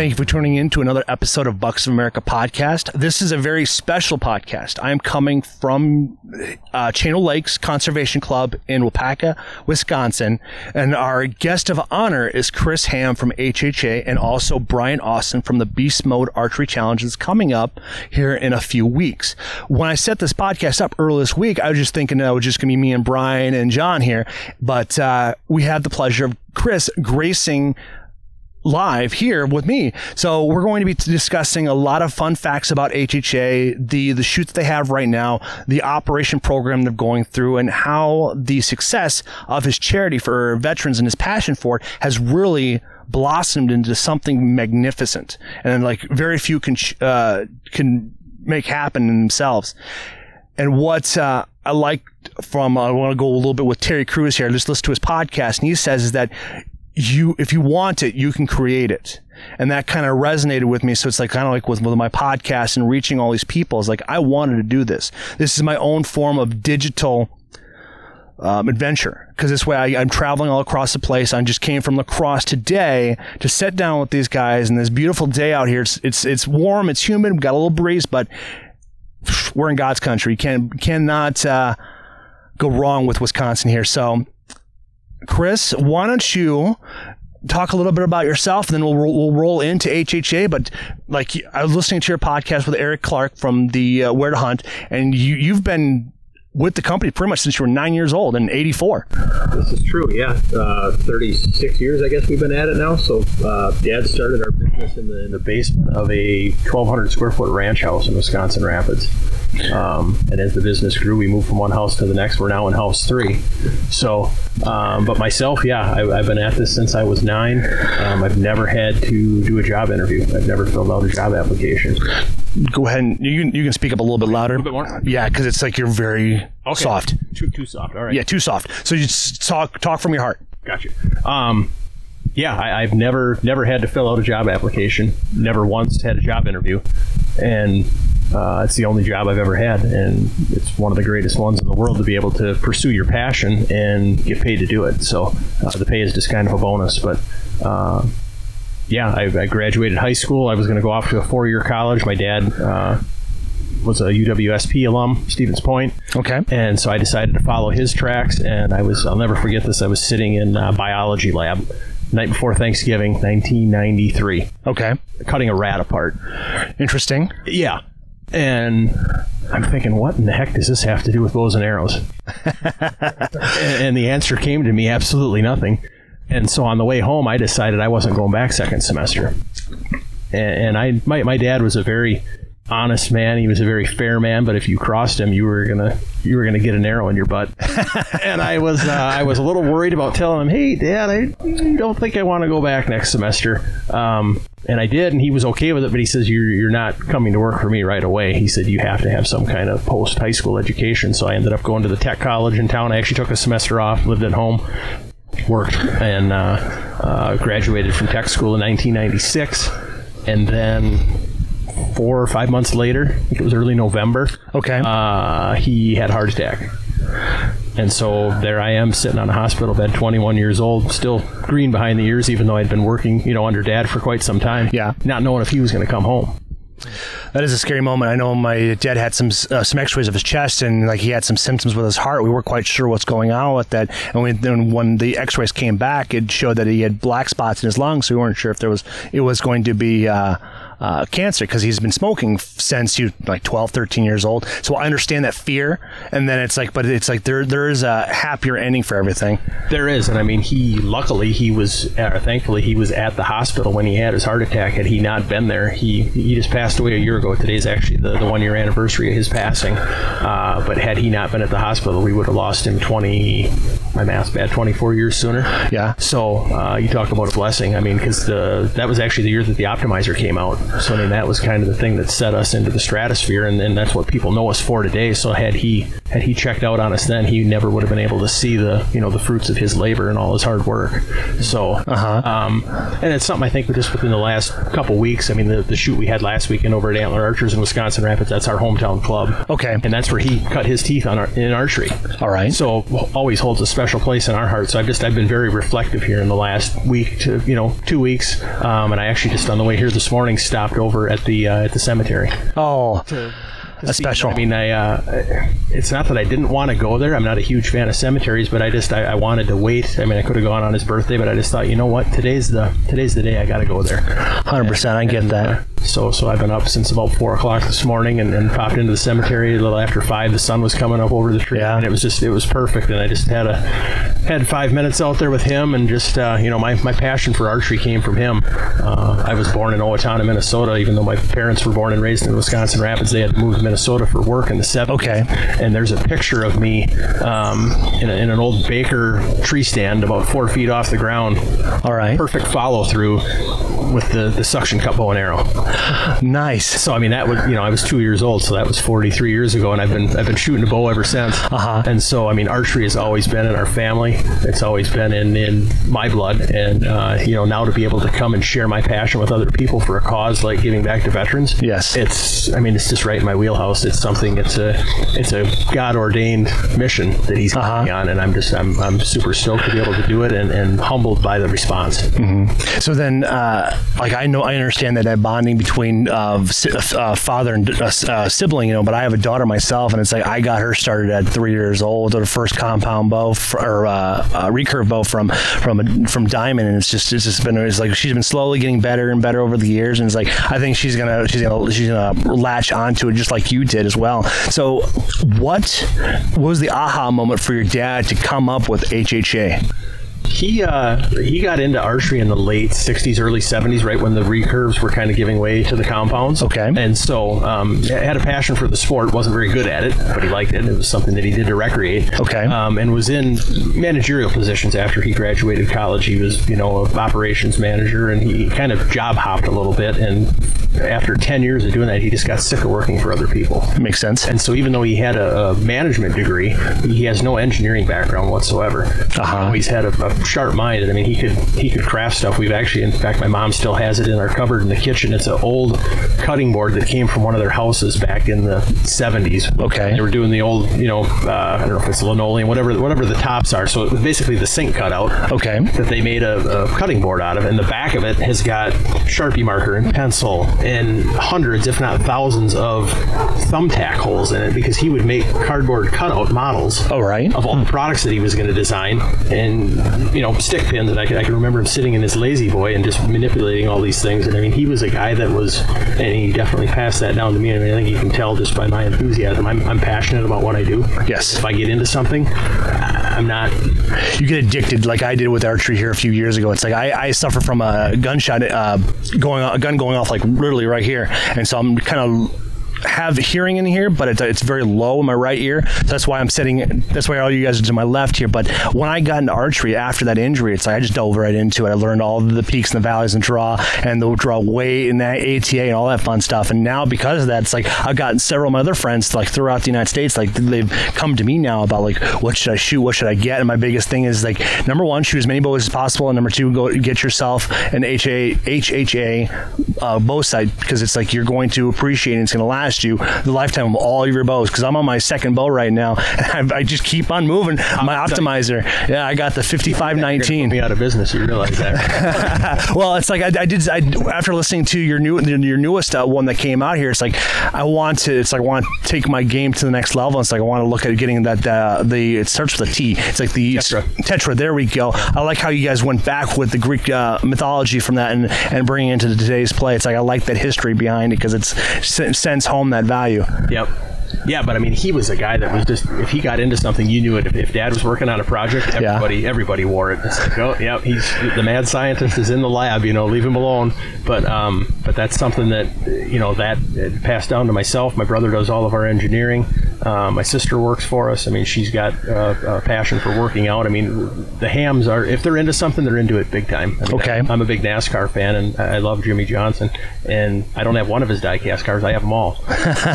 Thank you for tuning in to another episode of Bucks of America podcast. This is a very special podcast. I am coming from uh, Chain Lakes Conservation Club in Waupaca, Wisconsin, and our guest of honor is Chris Hamm from HHA and also Brian Austin from the Beast Mode Archery Challenge that's coming up here in a few weeks. When I set this podcast up earlier this week, I was just thinking that it was just going to be me and Brian and John here, but uh, we had the pleasure of Chris gracing live here with me. So we're going to be discussing a lot of fun facts about HHA, the the shoots they have right now, the operation program they're going through, and how the success of his charity for veterans and his passion for it has really blossomed into something magnificent and like very few can uh, can make happen in themselves. And what uh, I like from I want to go a little bit with Terry Crews here. Just listen to his podcast, and he says is that you if you want it you can create it and that kind of resonated with me so it's like kind of like with, with my podcast and reaching all these people it's like i wanted to do this this is my own form of digital um, adventure because this way I, am traveling all across the place. I just came from La Crosse today to sit down with these guys and this beautiful day out here. It's it's it's warm, it's humid, got a little breeze, but we're in God's country. You can cannot uh, go wrong with Wisconsin here. So Chris, why don't you talk a little bit about yourself, and then we'll we'll roll into HHA. But like I was listening to your podcast with Eric Clark from the uh, Where to Hunt, and you you've been with the company pretty much since you were nine years old in '84. This is true. Yeah, uh, 36 years I guess we've been at it now. So uh, Dad started our business in the, in the basement of a 1,200 square foot ranch house in Wisconsin Rapids. Um, and as the business grew, we moved from one house to the next. We're now in house three. So, um, but myself, yeah, I, have been at this since I was nine. Um, I've never had to do a job interview. I've never filled out a job application. Go ahead and you can, you can speak up a little bit louder. A little bit more. Yeah, because it's like you're very okay. soft. Too too soft. All right. Yeah, too soft. So you talk talk from your heart. Gotcha. Um, yeah, I, have never never had to fill out a job application. Never once had a job interview, and uh, it's the only job I've ever had, and it's one of the greatest ones in the world to be able to pursue your passion and get paid to do it. So uh, the pay is just kind of a bonus, but. Uh, yeah, I, I, graduated high school. I was going to go off to a four-year college. My dad uh, was a UWSP alum, Stevens Point. Okay. And so I decided to follow his tracks, and I was—I'll never forget this. I was sitting in uh, biology lab, night before Thanksgiving, 1993. Okay. Cutting a rat apart. Interesting. Yeah. And I'm thinking, what in the heck does this have to do with bows and arrows? and, and the answer came to me absolutely nothing. And so on the way home, I decided I wasn't going back second semester. And, and I, my, my dad was a very honest man. He was a very fair man, but if you crossed him, you were gonna you were gonna get an arrow in your butt. and I was uh, I was a little worried about telling him, "Hey, Dad, I don't think I want to go back next semester." Um, and I did, and he was okay with it. But he says, "You're you're not coming to work for me right away." He said, "You have to have some kind of post high school education." So I ended up going to the tech college in town. I actually took a semester off, lived at home, worked, and uh, uh, graduated from tech school in 1996, and then four or five months later, it was early November. Okay. Uh, he had a heart attack. And so there I am sitting on a hospital bed, 21 years old, still green behind the ears, even though I'd been working, you know, under dad for quite some time. Yeah. Not knowing if he was going to come home. That is a scary moment. I know my dad had some uh, some X-rays of his chest, and like he had some symptoms with his heart. We weren't quite sure what's going on with that. And we, then when the X-rays came back, it showed that he had black spots in his lungs. So we weren't sure if there was it was going to be. Uh, uh, cancer because he's been smoking since you like 12, 13 years old. So I understand that fear, and then it's like, but it's like there there is a happier ending for everything. There is, and I mean, he luckily he was, uh, thankfully he was at the hospital when he had his heart attack. Had he not been there, he he just passed away a year ago. Today's actually the, the one year anniversary of his passing. Uh, but had he not been at the hospital, we would have lost him 20 my math's bad, 24 years sooner. Yeah. So uh, you talk about a blessing. I mean, because the that was actually the year that the optimizer came out. So I mean, that was kind of the thing that set us into the stratosphere, and, and that's what people know us for today. So had he had he checked out on us then, he never would have been able to see the you know the fruits of his labor and all his hard work. So, Uh-huh. um, and it's something I think just within the last couple weeks. I mean, the, the shoot we had last weekend over at Antler Archers in Wisconsin Rapids, that's our hometown club. Okay. and that's where he cut his teeth on our, in archery. All right. So always holds a special place in our heart. So I've just I've been very reflective here in the last week to you know two weeks, um, and I actually just on the way here this morning stopped over at the uh, at the cemetery. Oh, to That's see- special. I mean, I uh, it's not that I didn't want to go there. I'm not a huge fan of cemeteries, but I just I, I wanted to wait. I mean, I could have gone on his birthday, but I just thought, you know what, today's the today's the day I got to go there. 100%. I get And, that. So so I've been up since about four o'clock this morning and, and popped into the cemetery a little after five. The sun was coming up over the tree, Yeah. and it was just it was perfect. And I just had a had five minutes out there with him, and just uh, you know my, my passion for archery came from him. Uh, I was born in Owatonna, Minnesota, even though my parents were born and raised in Wisconsin Rapids. They had moved to Minnesota for work in the 70s. Okay. And there's a picture of me um, in, a, in an old Baker tree stand about four feet off the ground. All right. Perfect follow through with the, the suction cup bow and arrow. Nice. So I mean that was you know I was two years old, so that was 43 years ago, and I've been I've been shooting a bow ever since. Uh-huh. And so I mean archery has always been in our family. It's always been in in my blood, and uh, you know now to be able to come and share my passion with other people for a cause like giving back to veterans. Yes. It's I mean it's just right in my wheelhouse. It's something. It's a it's a God ordained mission that he's Uh-huh. on, and I'm just I'm I'm super stoked to be able to do it, and, and humbled by the response. So then, uh, like I know, I understand that that bonding between uh, si- uh, father and uh, uh, sibling, you know. But I have a daughter myself, and it's like I got her started at three years old with her first compound bow f- or uh, uh, recurve bow from from a, from Diamond, and it's just it's just been it's like she's been slowly getting better and better over the years, and it's like I think she's gonna she's gonna she's gonna latch onto it just like you did as well. So, what was the aha moment for your dad to come up with HHA? He uh, he got into archery in the late '60s, early '70s, right when the recurves were kind of giving way to the compounds. Okay. And so um, had a passion for the sport. wasn't very good at it, but he liked it. It was something that he did to recreate. Okay. Um, and was in managerial positions after he graduated college. He was, you know, operations manager, and he kind of job hopped a little bit. And after 10 years of doing that, he just got sick of working for other people. Makes sense. And so, even though he had a, a management degree, he has no engineering background whatsoever. Uh-huh. He's had a, a sharp mind, I mean, he could he could craft stuff. We've actually, in fact, my mom still has it in our cupboard in the kitchen. It's an old cutting board that came from one of their houses back in the 70s. Okay. They were doing the old, you know, uh, I don't know if it's linoleum, whatever whatever the tops are. So it was basically the sink cutout Okay. that they made a, a cutting board out of, and the back of it has got Sharpie marker and pencil and hundreds, if not thousands, of thumbtack holes in it because he would make cardboard cutout models All right. of all the products that he was going to design, and you know, stick pins. And I can, I can remember him sitting in his lazy boy and just manipulating all these things. And I mean, he was a guy that was, and he definitely passed that down to me. I mean, I think you can tell just by my enthusiasm. I'm, I'm passionate about what I do. Yes. If I get into something, I'm not you get addicted like I did with archery here a few years ago. It's like I, I suffer from a gunshot uh, going a gun going off like literally right here, and so I'm kind of have hearing in here, but it's, it's very low in my right ear. So that's why I'm sitting. That's why all you guys are to my left here. But when I got into archery after that injury, it's like I just dove right into it. I learned all the peaks and the valleys and draw and the draw weight and that ATA and all that fun stuff. And now because of that, it's like I've gotten several of my other friends like throughout the United States. Like they've come to me now about like what should I shoot, what should I get. And my biggest thing is like number one, shoot as many bows as possible, and number two, go get yourself an HA HHA uh, bow sight because it's like you're going to appreciate and it's going to last you the lifetime of all of your bows. Because I'm on my second bow right now, and I, I just keep on moving. My optimizer, yeah, I got the Put 5519. me out of business. You realize that? well, it's like I, I did. I, after listening to your new your newest uh, one that came out here, it's like I want to. It's like I want to take my game to the next level. It's like I want to look at getting that uh, the. It starts with a T. It's like the Tetra. Tetra. There we go. I like how you guys went back with the Greek uh, mythology from that and and bringing it into today's play. It's like I like that history behind it because it's sen- sends home that value. Yep. Yeah, but I mean, he was a guy that was just if he got into something, you knew it. If, if Dad was working on a project, everybody everybody wore it. It's like, oh, yep, he's the mad scientist is in the lab. You know, leave him alone. But um, but that's something that you know that passed down to myself. My brother does all of our engineering. Uh, my sister works for us. I mean, she's got uh, a passion for working out. I mean, the Hamms are if they're into something, they're into it big time. I mean, Okay. I, am a big NASCAR fan, and I love Jimmie Johnson. And I don't have one of his diecast cars; I have them all.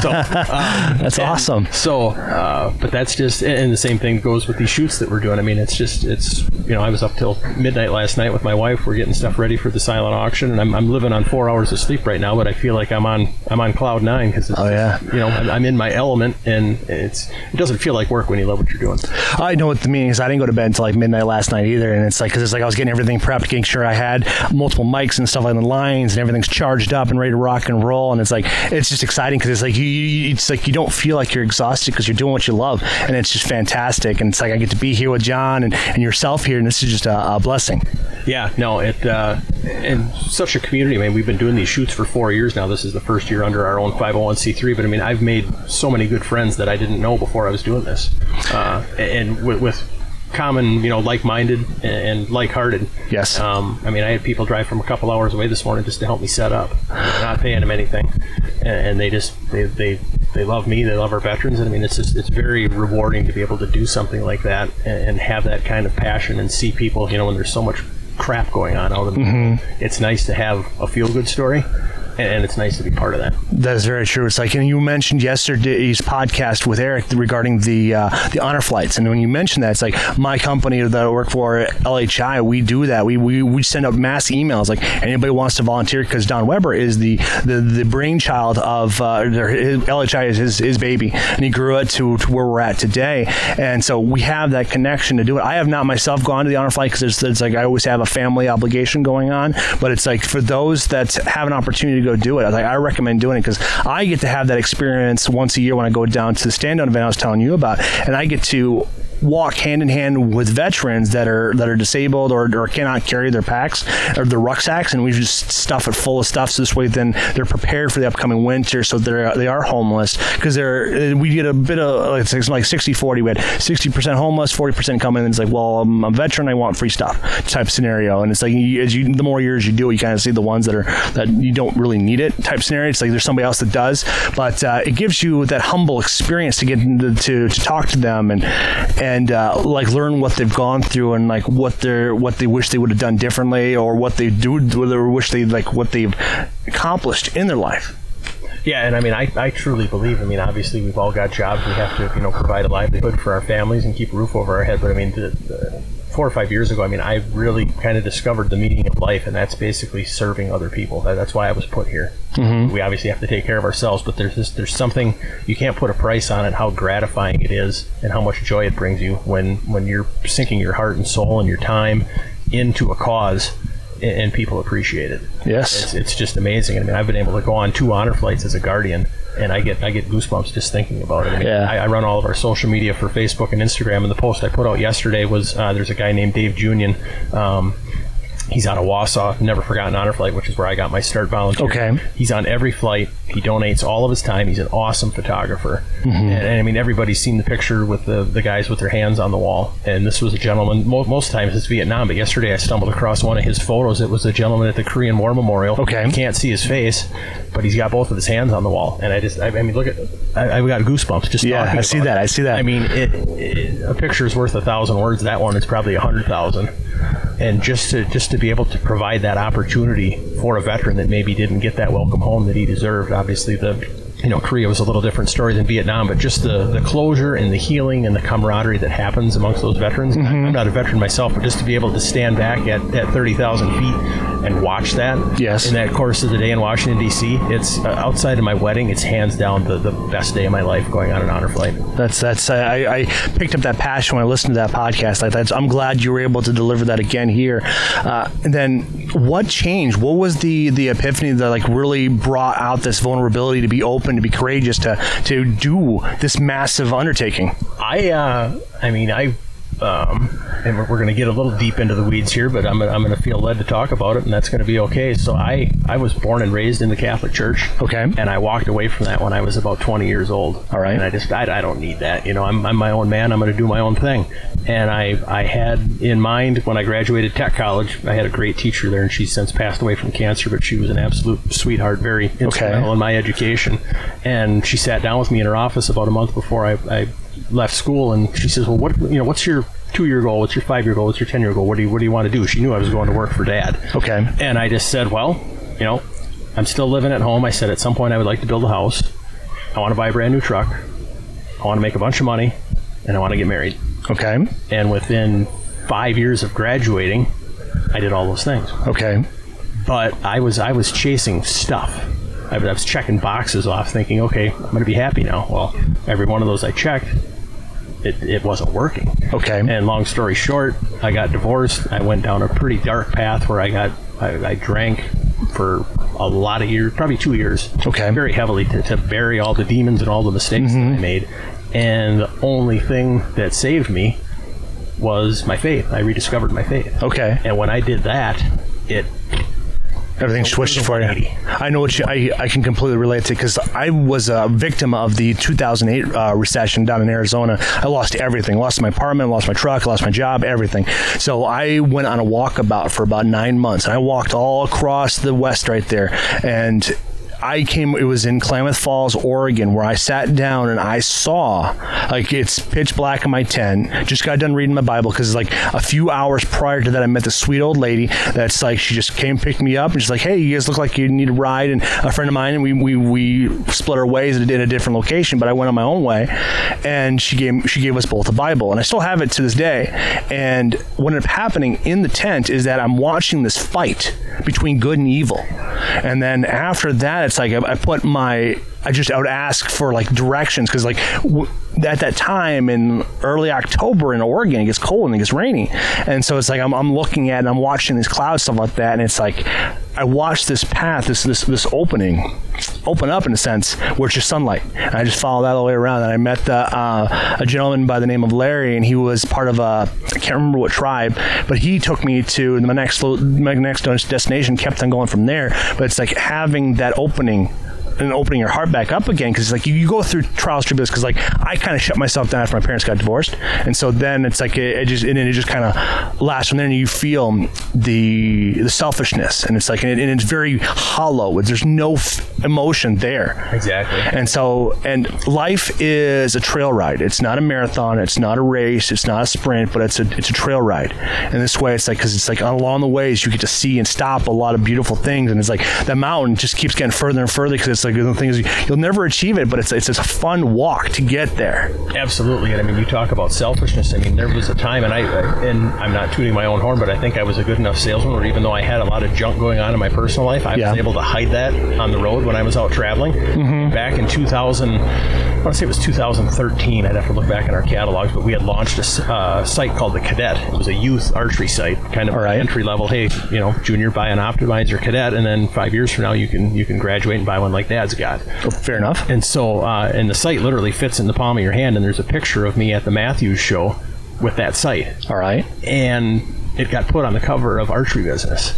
So um, That's awesome. So, uh, but that's just, and the same thing goes with these shoots that we're doing. I mean, it's just, it's, you know, I was up till midnight last night with my wife. We're getting stuff ready for the silent auction, and I'm, I'm living on four hours of sleep right now. But I feel like I'm on, I'm on cloud nine because, Oh, yeah. you know, I'm, I'm in my element, and it's, it doesn't feel like work when you love what you're doing. I know what the meaning is. I didn't go to bed until like midnight last night either, and it's like because it's like I was getting everything prepped, getting sure I had multiple mics and stuff on the lines, and everything's charged up and ready to rock and roll. And it's like it's just exciting because it's like you, you, it's like you don't feel like you're exhausted because you're doing what you love, and it's just fantastic. And it's like I get to be here with John and, and yourself here, and this is just a, a blessing. Yeah, no, it uh, and such a community. I mean, we've been doing these shoots for four years now. This is the first year under our own 501c3. But I mean, I've made so many good friends that I didn't know before I was doing this, uh, and with, with common, you know, like-minded and like-hearted. Yes. Um, I mean, I had people drive from a couple hours away this morning just to help me set up. I'm not paying them anything, and, they just they, they they love me. They love our veterans. And I mean, it's just it's very rewarding to be able to do something like that and, have that kind of passion and see people. You know, when there's so much crap going on out in the world, it's nice to have a feel-good story, and, it's nice to be part of that. That is very true. It's like, and you mentioned yesterday's podcast with Eric regarding the uh, the honor flights, and when you mentioned that, it's like my company that I work for, LHI, we do that. We we, we send out mass emails like anybody wants to volunteer because Don Weber is the the, the brainchild of uh, his, LHI is his, his baby, and he grew it to, to where we're at today, and so we have that connection to do it. I have not myself gone to the honor flight because it's, it's like I always have a family obligation going on, but it's like for those that have an opportunity go do it, I, like, I recommend doing it because I get to have that experience once a year when I go down to the stand down event I was telling you about, and I get to walk hand in hand with veterans that are that are disabled or, or cannot carry their packs or their rucksacks and we just stuff it full of stuff so this way then they're prepared for the upcoming winter so they're they are homeless. Because they're we get a bit of it's like 60 40 we had 60% homeless 40% coming and it's like well I'm a veteran I want free stuff type scenario. And it's like you, as you the more years you do it you kind of see the ones that are that you don't really need it type scenario. It's like there's somebody else that does but uh, it gives you that humble experience to get into, to, to talk to them and and uh, like learn what they've gone through and like what they're what they wish they would have done differently or what they do or wish they like what they've accomplished in their life. Yeah, and I mean, I, I truly believe. I mean, obviously, we've all got jobs. We have to, you know, provide a livelihood for our families and keep a roof over our head. But I mean, the, the, four or five years ago, I mean, I really kind of discovered the meaning of life, and that's basically serving other people. That's why I was put here. Mm-hmm. We obviously have to take care of ourselves, but there's this, there's something you can't put a price on it. How gratifying it is, and how much joy it brings you when when you're sinking your heart and soul and your time into a cause and, people appreciate it. Yes. It's, it's just amazing. I mean, I've been able to go on two honor flights as a guardian, and I get I get goosebumps just thinking about it. I mean, Yeah. I, I run all of our social media for Facebook and Instagram, and the post I put out yesterday was uh, there's a guy named Dave Junion. Um, He's out of Wausau, never forgotten honor flight, which is where I got my start volunteering. Okay. He's on every flight. He donates all of his time. He's an awesome photographer. Mm-hmm. And, and I mean, everybody's seen the picture with the, the guys with their hands on the wall. And this was a gentleman, mo- most times it's Vietnam, but yesterday I stumbled across one of his photos. It was a gentleman at the Korean War Memorial. Okay. You can't see his face, but he's got both of his hands on the wall. And I just, I, I mean, look at, I, I've got goosebumps just Yeah, I see that. it. I see that. I mean, it, it, a picture is worth a thousand words. That one is probably a hundred thousand. And just to just to be able to provide that opportunity for a veteran that maybe didn't get that welcome home that he deserved. Obviously, the you know Korea was a little different story than Vietnam, but just the the closure and the healing and the camaraderie that happens amongst those veterans. I'm not a veteran myself, but just to be able to stand back at, at thirty thousand feet and watch that Yes. in that course of the day in Washington D.C. It's uh, outside of my wedding. It's hands down the, the best day of my life going on an honor flight. That's that's I, I picked up that passion when I listened to that podcast. Like that's I'm glad you were able to deliver that again here. Uh, and then what changed? What was the the epiphany that like really brought out this vulnerability to be open, to be courageous, to to do this massive undertaking? I, uh, I mean, I um, and we're, we're going to get a little deep into the weeds here, but I'm, I'm going to feel led to talk about it, and that's going to be okay. So I, I was born and raised in the Catholic Church. Okay. And I walked away from that when I was about 20 years old. All right. And I just, I, I don't need that. You know, I'm, I'm my own man. I'm going to do my own thing. And I, I had in mind when I graduated tech college, I had a great teacher there, and she's since passed away from cancer, but she was an absolute sweetheart, very instrumental in my education. And she sat down with me in her office about a month before I, I left school, and she says, "Well, what you know? What's your two year goal? What's your five year goal? What's your ten year goal? What do you What do you want to do?" She knew I was going to work for Dad. Okay. And I just said, "Well, you know, I'm still living at home." I said, "At some point, I would like to build a house. I want to buy a brand new truck. I want to make a bunch of money, and I want to get married." Okay. And within five years of graduating, I did all those things Okay. but I was I was chasing stuff. I was, I was checking boxes off, thinking, okay, I'm going to be happy now. Well, every one of those I checked, it, it wasn't working. Okay. And long story short, I got divorced. I went down a pretty dark path where I got I, I drank for a lot of years, probably two years. Okay. Very heavily to, to bury all the demons and all the mistakes that mm-hmm. I made. And the only thing that saved me was my faith. I rediscovered my faith. Okay. And when I did that, it Everything switched for you. I know what you, I, I can completely relate to because I was a victim of the 2008 uh, recession down in Arizona. I lost everything. Lost my apartment, lost my truck, lost my job, everything. So I went on a walkabout for about nine months. And I walked all across the West right there. And I came, it was in Klamath Falls, Oregon, where I sat down and I saw, like, it's pitch black in my tent. Just got done reading my Bible because, like, a few hours prior to that, I met this sweet old lady that's like, she just came, picked me up, and she's like, hey, you guys look like you need a ride. And a friend of mine, and we, we, we split our ways in a different location, but I went on my own way. And she gave, she gave us both a Bible. And I still have it to this day. And what ended up happening in the tent is that I'm watching this fight between good and evil. And then after that, it's like I, I put my, I just, I would ask for like directions because like w- at that time in early October in Oregon, it gets cold and it gets rainy. And so it's like I'm, I'm looking at and I'm watching these clouds, stuff like that. And it's like I watched this path, this, this, this opening open up in a sense where it's just sunlight. And I just followed that all the way around. And I met the, uh, a gentleman by the name of Larry, and he was part of a I can't remember what tribe, but he took me to my next my next destination. Kept on going from there. But it's like having that opening and opening your heart back up again because it's like you, you go through trials tribulations because like I kind of shut myself down after my parents got divorced. And so then it's like it, it just and it just kind of lasts from there and you feel the the selfishness. And it's like and, it, and it's very hollow. There's no f- emotion there. Exactly. and so and life is a trail ride. It's not a marathon. It's not a race. It's not a sprint but it's a it's a trail ride. And this way it's like because it's like along the ways you get to see and stop a lot of beautiful things. And it's like the mountain just keeps getting further and further because it's like the thing is you'll never achieve it but it's it's just a fun walk to get there Absolutely, and I mean, you talk about selfishness. I mean, there was a time, and I, and I'm not tooting my own horn, but I think I was a good enough salesman where even though I had a lot of junk going on in my personal life, I Yeah. was able to hide that on the road when I was out traveling. Mm-hmm. Back in 2000, I want to say it was 2013. I'd have to look back in our catalogs, but we had launched a uh, sight called the Cadet. It was a youth archery sight, kind of right. entry level. Hey, you know, junior, buy an optimizer cadet, and then five years from now, you can you can graduate and buy one like Dad's got. Oh, fair enough And so, uh, and the sight literally fits in the palm of your hand, and there's a picture of me at the Mathews show with that sight. all right And it got put on the cover of Archery Business.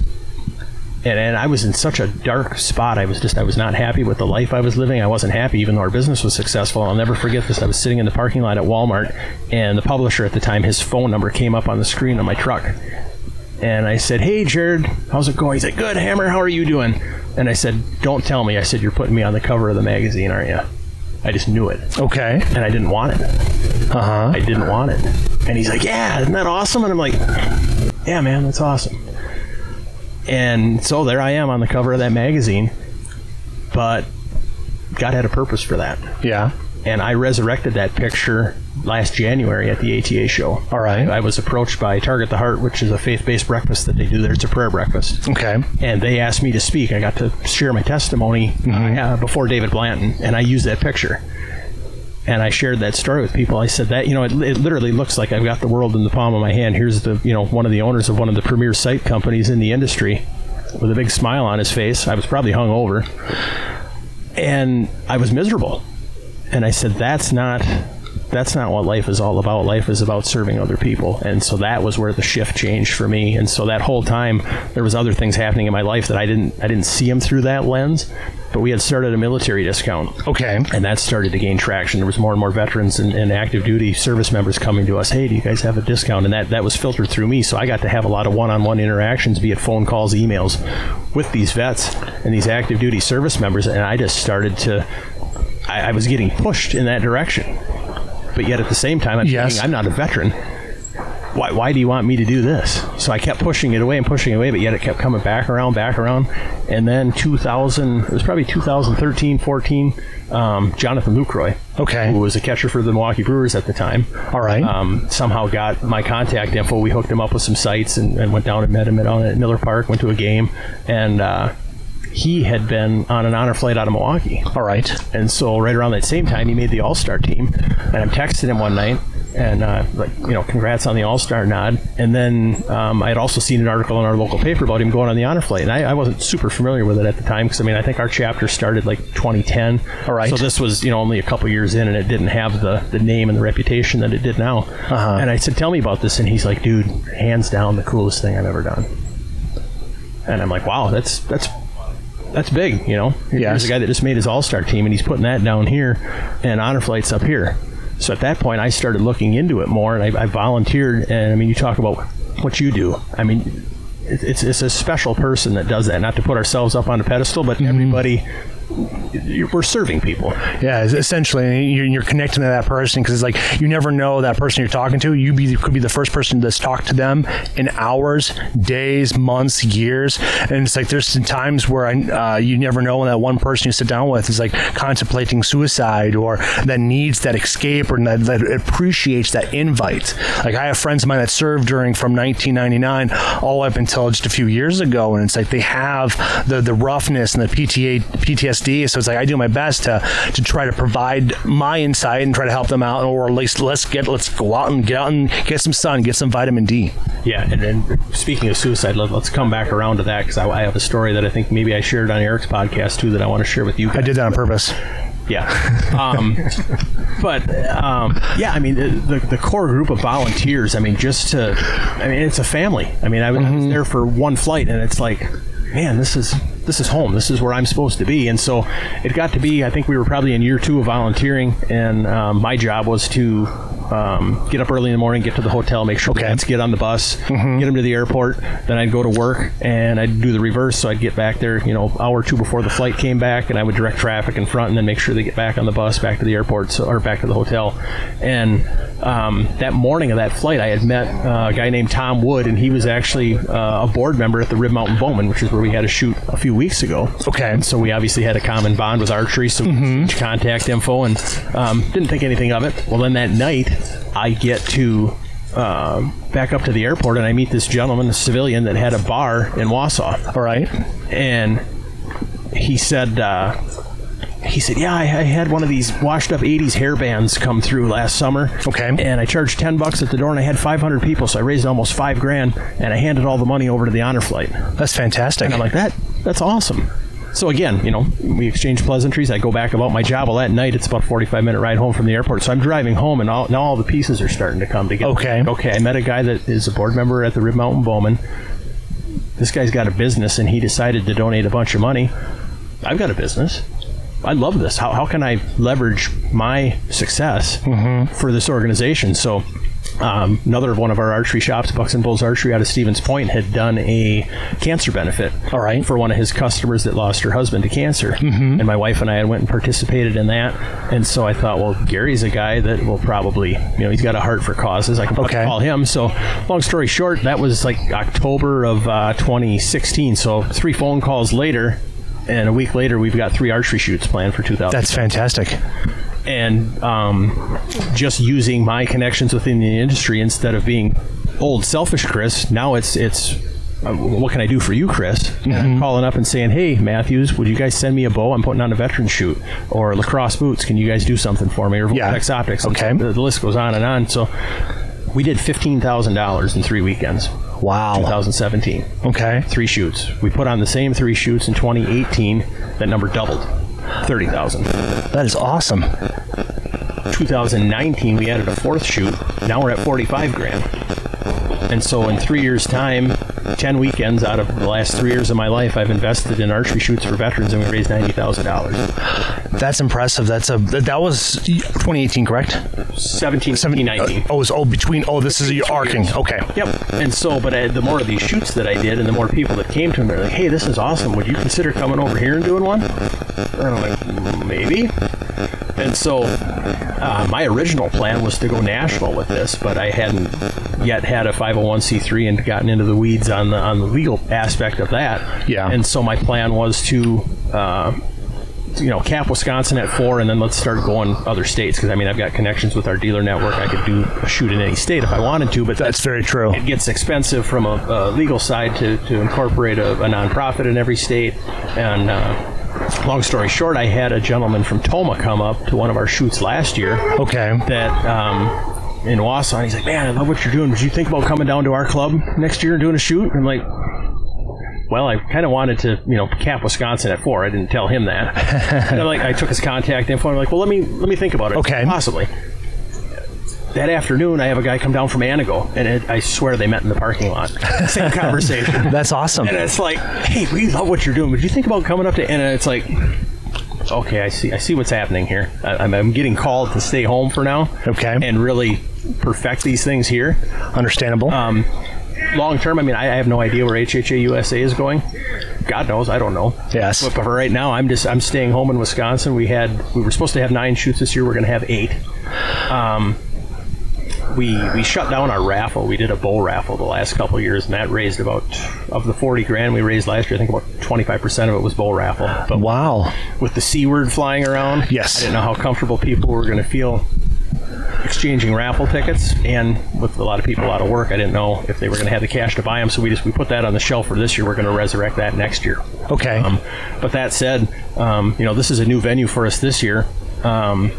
And, and I was in such a dark spot. I was just, I was not happy with the life I was living. I wasn't happy, even though our business was successful. I'll never forget this. I was sitting in the parking lot at Walmart, and the publisher at the time, his phone number came up on the screen on my truck. And I said, Hey, Jared, how's it going? He said, Good, Hammer, how are you doing? And I said, Don't tell me. I said, You're putting me on the cover of the magazine, aren't you? I just knew it. okay And I didn't want it. uh-huh I didn't want it. And he's like, Yeah, isn't that awesome? And I'm like, Yeah, man, that's awesome. And so there I am on the cover of that magazine. But God had a purpose for that. yeah And I resurrected that picture last January at the ATA show. all right I was approached by Target the Heart, which is a faith based breakfast that they do there. It's a prayer breakfast. okay And they asked me to speak. I got to share my testimony uh, before David Blanton, and I used that picture. And I shared that story with people. I said that, you know, it, it literally looks like I've got the world in the palm of my hand. Here's the, you know, one of the owners of one of the premier sight companies in the industry with a big smile on his face. I was probably hung over. And I was miserable. And I said, that's not that's not what life is all about. Life is about serving other people. And so that was where the shift changed for me. And so that whole time there was other things happening in my life that I didn't I didn't see them through that lens. But we had started a military discount. Okay. And that started to gain traction. There was more and more veterans and, and active duty service members coming to us. Hey, do you guys have a discount? And that, that was filtered through me. So I got to have a lot of one-on-one interactions, be it phone calls, emails, with these vets and these active duty service members. And I just started to, I, I was getting pushed in that direction. But yet at the same time, I'm Yes. thinking, I'm not a veteran. Why, why do you want me to do this? So I kept pushing it away and pushing it away, but yet it kept coming back around, back around. And then 2000, it was probably 2013, 14, um, Jonathan Lucroy, Okay. who was a catcher for the Milwaukee Brewers at the time, All right. um, somehow got my contact info. We hooked him up with some sights and, and went down and met him at, on at Miller Park, went to a game, and uh, he had been on an honor flight out of Milwaukee. All right. And so right around that same time, he made the All Star team. And I'm texting him one night, and uh, like you know, congrats on the All Star nod. And then um, I had also seen an article in our local paper about him going on the honor flight, and I, I wasn't super familiar with it at the time because I mean I think our chapter started like 2010. All right. So this was you know only a couple years in, and it didn't have the the name and the reputation that it did now. Uh-huh. And I said, tell me about this, and he's like, dude, hands down the coolest thing I've ever done. And I'm like, wow, that's that's that's big, you know. Here's a guy that just made his All Star team, and he's putting that down here, and honor flights up here. So at that point, I started looking into it more, and I, I volunteered. And I mean, you talk about what you do. I mean, it's it's a special person that does that. Not to put ourselves up on a pedestal, but mm-hmm. everybody, you're, we're serving people. Yeah, essentially, you're, you're connecting to that person because it's like you never know that person you're talking to. You be could be the first person that's talked to them in hours, days, months, years, and it's like there's some times where I, uh, you never know when that one person you sit down with is like contemplating suicide or that needs that escape or that, that appreciates that invite. Like I have friends of mine that served during from 1999 all up until just a few years ago, and it's like they have the the roughness and the PTA PTSD. So it's like I do my best to to try to provide my insight and try to help them out, or at least let's get let's go out and get out and get some sun, get some vitamin D. Yeah, and then speaking of suicide, let, us come back around to that because I, I have a story that I think maybe I shared on Eric's podcast too that I want to share with you. Guys. I did that on purpose. Yeah. Um, but um, yeah, I mean the, the core group of volunteers. I mean, just to, I mean, it's a family. I mean, I was, I was there for one flight, and it's like, man, this is this is home. This is where I'm supposed to be. And so it got to be. I think we were probably in year two of volunteering, and um, my job was to. Um, get up early in the morning, get to the hotel, make sure Okay. the kids get on the bus, get them to the airport. Then I'd go to work and I'd do the reverse. So I'd get back there, you know, hour or two before the flight came back, and I would direct traffic in front, and then make sure they get back on the bus, back to the airport, so, or back to the hotel. And um, that morning of that flight, I had met uh, a guy named Tom Wood, and he was actually uh, a board member at the Rib Mountain Bowman, which is where we had a shoot a few weeks ago. Okay. And so we obviously had a common bond with archery, so exchanged contact info, and um, didn't think anything of it. Well, then that night, I get to um, back up to the airport, and I meet this gentleman, a civilian, that had a bar in Wausau All right. and he said uh, he said yeah I, I had one of these washed up 80s hair bands come through last summer Okay. and i charged 10 bucks at the door and i had 500 people so i raised almost five grand and i handed all the money over to the honor flight That's fantastic. and i'm like that that's awesome so again, you know, we exchange pleasantries. I go back about my job. Well, that night it's about a 45 minute ride home from the airport. So I'm driving home, and all, now all the pieces are starting to come together. Okay. Okay. I met a guy that is a board member at the Rib Mountain Bowman. This guy's got a business, and he decided to donate a bunch of money. I've got a business. I love this. How, how can I leverage my success mm-hmm. for this organization? So, um, another one of our archery shops, Bucks and Bulls Archery out of Stevens Point, had done a cancer benefit. All right. For one of his customers that lost her husband to cancer. And my wife and I had went and participated in that. And so I thought, well, Gary's a guy that will probably, you know, he's got a heart for causes. I can probably Okay. call him. So, long story short, that was like October of uh, 2016. So, three phone calls later, and a week later, we've got three archery shoots planned for 2000. That's fantastic. And um, just using my connections within the industry instead of being old selfish Chris. Now it's it's. uh, What can I do for you, Chris? I'm calling up and saying, "Hey, Mathews, would you guys send me a bow? I'm putting on a veteran shoot, or LaCrosse boots. Can you guys do something for me? Or Yeah. Vortex Optics. Okay. the, the list goes on and on. So we did fifteen thousand dollars in three weekends. Wow. 2017 Okay. three shoots. We put on the same three shoots in 2018. That number doubled, thirty thousand. That is awesome. 2019, we added a fourth shoot. Now we're at 45 grand. And so in three years' time, 10 weekends out of the last three years of my life, I've invested in archery shoots for veterans and we raised $90,000. That's impressive. That's a that was 2018, correct? 17, 17 19. Oh, it was oh between. Oh, this is your arcing. years. Okay. Yep. And so, but I, the more of these shoots that I did, and the more people that came to me, they're like, "Hey, this is awesome. Would you consider coming over here and doing one?" And I'm like, "Mm, "Maybe." And so, uh, my original plan was to go national with this, but I hadn't yet had a 501c3 and gotten into the weeds on the on the legal aspect of that. Yeah. And so my plan was to. Uh, you know, cap Wisconsin at four, and then let's start going other states. Because I mean, I've got connections with our dealer network. I could do a shoot in any state if I wanted to, but That's very true. it gets expensive from a, a legal side to, to incorporate a, a nonprofit in every state. And uh, long story short, I had a gentleman from Tomah come up to one of our shoots last year Okay. that um, in Wausau. And he's like, "Man, I love what you're doing. Would you think about coming down to our club next year and doing a shoot?" And I'm like. Well, I kind of wanted to, you know, cap Wisconsin at four. I didn't tell him that. and I, like, I took his contact info. I'm like, well, let me let me think about it. Okay. possibly that afternoon, I have a guy come down from Antigo, and it, I swear they met in the parking lot. Same conversation. That's awesome. and it's like, hey, we love what you're doing. Would you think about coming up to? And it's like, okay, I see. I see what's happening here. I, I'm, I'm getting called to stay home for now. Okay. And really perfect these things here. Understandable. Um, long term, I mean, I, I have no idea where HHA USA is going. God knows, I don't know. Yes. But for right now, I'm just I'm staying home in Wisconsin. We had we were supposed to have nine shoots this year. We're going to have eight. Um, we we shut down our raffle. We did a bow raffle the last couple of years, and that raised about of the forty grand we raised last year. I think about twenty five percent of it was bow raffle. But wow. with the c word flying around, Yes. I didn't know how comfortable people were going to feel exchanging raffle tickets, and with a lot of people out of work, I didn't know if they were going to have the cash to buy them. So we just we put that on the shelf for this year. We're going to resurrect that next year. Okay. Um, but that said, um, you know, this is a new venue for us this year. Um,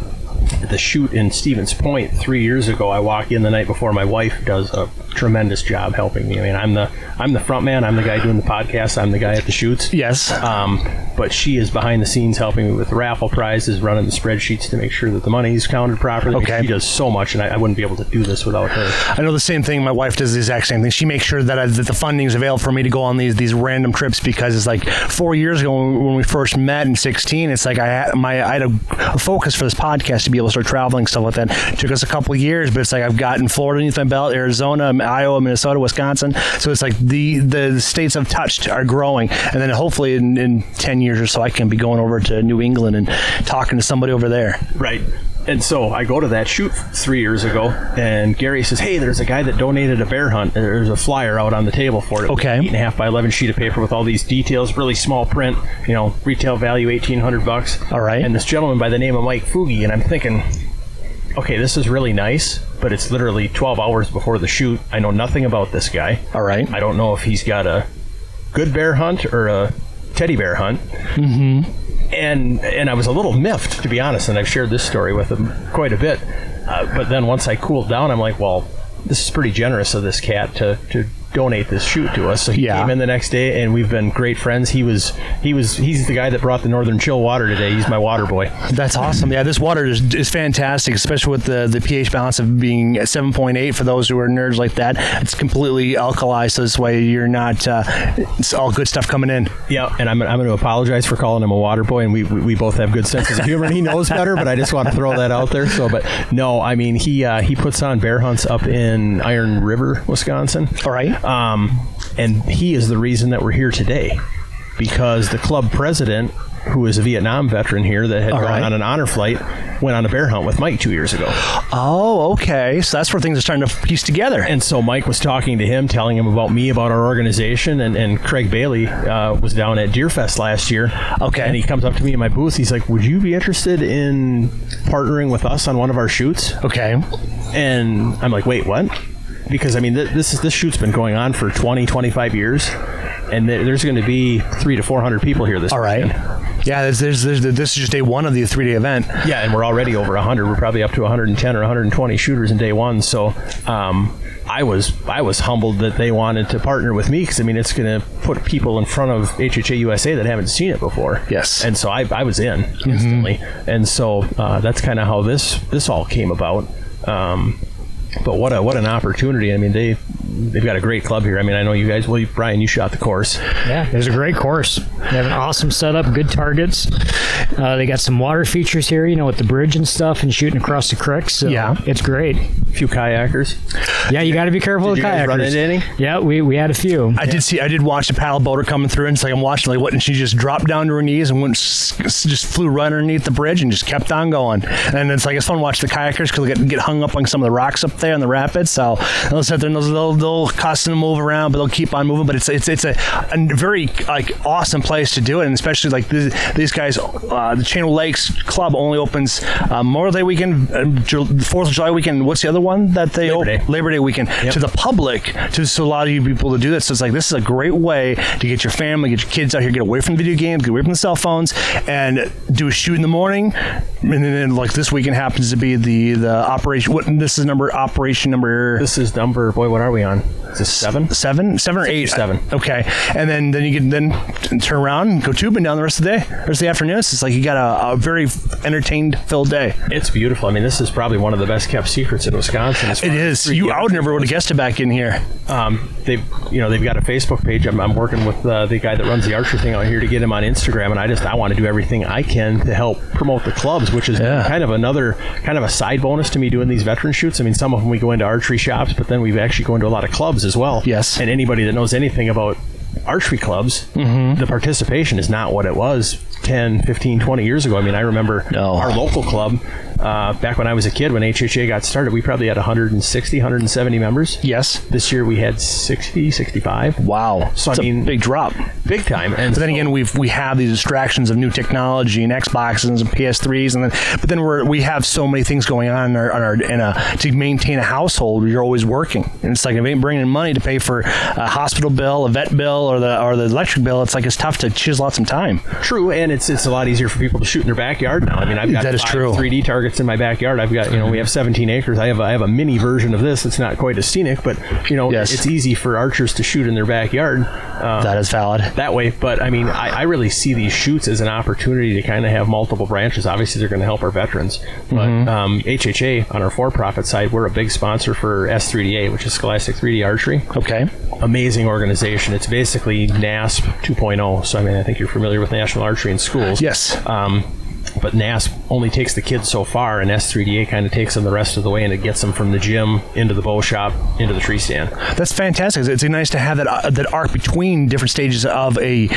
the shoot in Stevens Point three years ago, I walk in the night before. My wife does a tremendous job helping me. I mean, I'm the I'm the front man. I'm the guy doing the podcast. I'm the guy at the shoots. yes. Um, but she is behind the scenes helping me with raffle prizes, running the spreadsheets to make sure that the money is counted properly. Okay. She does so much, and I, I wouldn't be able to do this without her. I know the same thing. My wife does the exact same thing. She makes sure that, I, that the funding is available for me to go on these these random trips because it's like four years ago when we, when we first met in '16. It's like I had my I had a, a focus for this podcast to be able to start traveling stuff like that. Took us a couple years, but it's like I've gotten Florida underneath my belt, Arizona, Iowa, Minnesota, Wisconsin. So it's like the the states I've touched are growing, and then hopefully in, in ten years or so I can be going over to New England and talking to somebody over there. Right. And so I go to that shoot three years ago, and Gary says, "Hey, there's a guy that donated a bear hunt. There's a flyer out on the table for it. Okay. eight and a half by eleven sheet of paper with all these details, really small print. You know, retail value eighteen hundred bucks. All right. And this gentleman by the name of Mike Fugi, and I'm thinking, okay, this is really nice, but it's literally twelve hours before the shoot. I know nothing about this guy. All right. I don't know if he's got a good bear hunt or a teddy bear hunt. Mm-hmm. And and I was a little miffed, to be honest, and I've shared this story with him quite a bit. Uh, but then once I cooled down, I'm like, well, this is pretty generous of this cat to, to donate this shoot to us. So he Yeah. came in the next day, and we've been great friends. He was he was he's the guy that brought the Northern Chill water today. He's my water boy. That's awesome. Yeah, this water is, is fantastic, especially with the, the pH balance of being 7.8 for those who are nerds like that. It's completely alkali, so this way you're not, uh, it's all good stuff coming in. Yeah, and I'm, I'm going to apologize for calling him a water boy, and we, we, we both have good senses of humor, and he knows better. But I just want to throw that out there. So, but no, I mean he uh, he puts on bear hunts up in Iron River, Wisconsin. All right. Um, and he is the reason that we're here today, because the club president, who is a Vietnam veteran here that had All gone right. on an honor flight, went on a bear hunt with Mike two years ago. Oh, okay. So that's where things are starting to piece together. And so Mike was talking to him, telling him about me, about our organization, and, and Craig Bailey uh, was down at Deerfest last year. Okay. And he comes up to me in my booth. He's like, "Would you be interested in partnering with us on one of our shoots?" okay. And I'm like, "Wait, what?" Because I mean, th- this is this shoot's been going on for 20, 25 years, and th- there's going to be three to four hundred people here this All right. weekend. Yeah, there's, there's, there's, this is just day one of the three day event. Yeah, and we're already over 100. We're probably up to 110 or 120 shooters in day one. So um, I was I was humbled that they wanted to partner with me because I mean it's going to put people in front of HHA USA that haven't seen it before. Yes. and so I, I was in instantly, and so uh, that's kind of how this this all came about. Um, but what a what an opportunity! I mean they they've got a great club here. I mean I know you guys. Well, you, Brian, you shot the course. Yeah, there's a great course. They have an awesome setup, good targets. Uh, they got some water features here, you know, with the bridge and stuff, and shooting across the creek. So Yeah. it's great. A few kayakers. Yeah, you got to be careful Did with you guys kayakers. run into any? Yeah, we, we had a few. I did see, I did watch the paddle boater coming through, and it's like I'm watching, like what, and she just dropped down to her knees and went, s- s- just flew right underneath the bridge and just kept on going. And it's like it's fun to watch the kayakers because they get, get hung up on some of the rocks up there in the rapids. So they'll sit there and they'll, they'll, they'll constantly move around, but they'll keep on moving. But it's it's it's a, a very like awesome place to do it, and especially like these, these guys, uh, the Channel Lakes Club only opens uh, Memorial Day weekend, uh, Fourth of July weekend. What's the other one that they Labor op- Day. Labor Day weekend to the public to so a lot of you people to do this. So it's like this is a great way to get your family, get your kids out here, get away from video games, get away from the cell phones, and do a shoot in the morning. And then like this weekend happens to be the the operation. What this is number operation number This is number boy. What are we on? Is this seven? seven, seven or eight, seven. Okay, and then then you can then turn around and go tubing down the rest of the day, rest of the afternoon. It's like you got a, a very entertained filled day. It's beautiful. I mean, this is probably one of the best kept secrets in Wisconsin. It is. 3D You, I would never would have guessed it back in here. Um, they've, you know, they've got a Facebook page. I'm, I'm working with uh, the guy that runs the archery thing out here to get him on Instagram, and I just I want to do everything I can to help promote the clubs, which is Yeah. kind of another kind of a side bonus to me doing these veteran shoots. I mean, some of them we go into archery shops, but then we've actually go into a lot of clubs as well. Yes. And anybody that knows anything about archery clubs, Mm-hmm. the participation is not what it was 10, 15, 20 years ago. I mean, I remember No. our local club uh, back when I was a kid, when HHA got started, we probably had 160, 170 members. Yes. This year we had 60, 65. Wow. So, I mean- big drop. Big time. And But then so- again, we've we have these distractions of new technology and Xboxes and PS3s, and then but then we're we have so many things going on in our, on our in a to maintain a household. You're always working, and it's like if you ain't bringing in money to pay for a hospital bill, a vet bill, or the or the electric bill. It's like it's tough to chisel out some time. True, and it's it's a lot easier for people to shoot in their backyard now. I mean, I've got That is true. 3D targets in my backyard. I've got you know we have 17 acres. I have a, I have a mini version of this. It's not quite as scenic, but you know Yes. it's easy for archers to shoot in their backyard. Uh, that is valid. that way. But I mean, I, I really see these shoots as an opportunity to kind of have multiple branches. Obviously, they're going to help our veterans, but Mm-hmm. um, HHA on our for-profit side, we're a big sponsor for S3DA, which is Scholastic 3D Archery. Okay. Amazing organization. It's basically NASP 2.0. So I mean, I think you're familiar with National Archery in schools. Yes. Um, but NASP only takes the kids so far, and S3DA kind of takes them the rest of the way, and it gets them from the gym into the bow shop into the tree stand. That's fantastic. It's nice to have that uh, that arc between different stages of a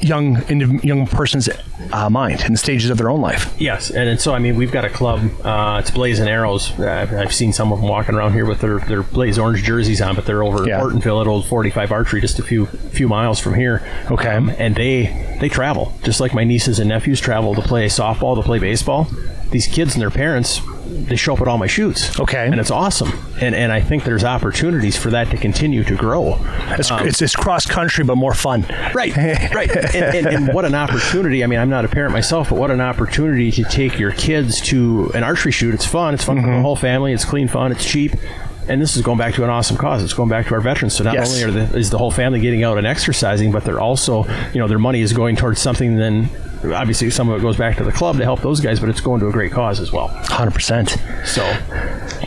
young young person's uh, mind and the stages of their own life. Yes, and, and so I mean we've got a club. Uh, it's Blazing Arrows. Uh, I've, I've seen some of them walking around here with their, their Blaze Orange jerseys on, but they're over Yeah. at Ortonville at Old 45 Archery, just a few few miles from here. Okay. Um, and they they travel just like my nieces and nephews travel to play softball, to play baseball. These kids and their parents, they show up at all my shoots. Okay. and it's awesome. And and I think there's opportunities for that to continue to grow. It's, it's, it's cross country, but more fun. Right, right. And, and, and what an opportunity. I mean, I'm not a parent myself, but what an opportunity to take your kids to an archery shoot. It's fun. It's fun for the Mm-hmm. whole family. It's clean fun. It's cheap. And this is going back to an awesome cause. It's going back to our veterans. So not Yes. only are the, is the whole family getting out and exercising, but they're also, you know, their money is going towards something. Then obviously some of it goes back to the club to help those guys, but it's going to a great cause as well. Hundred percent. So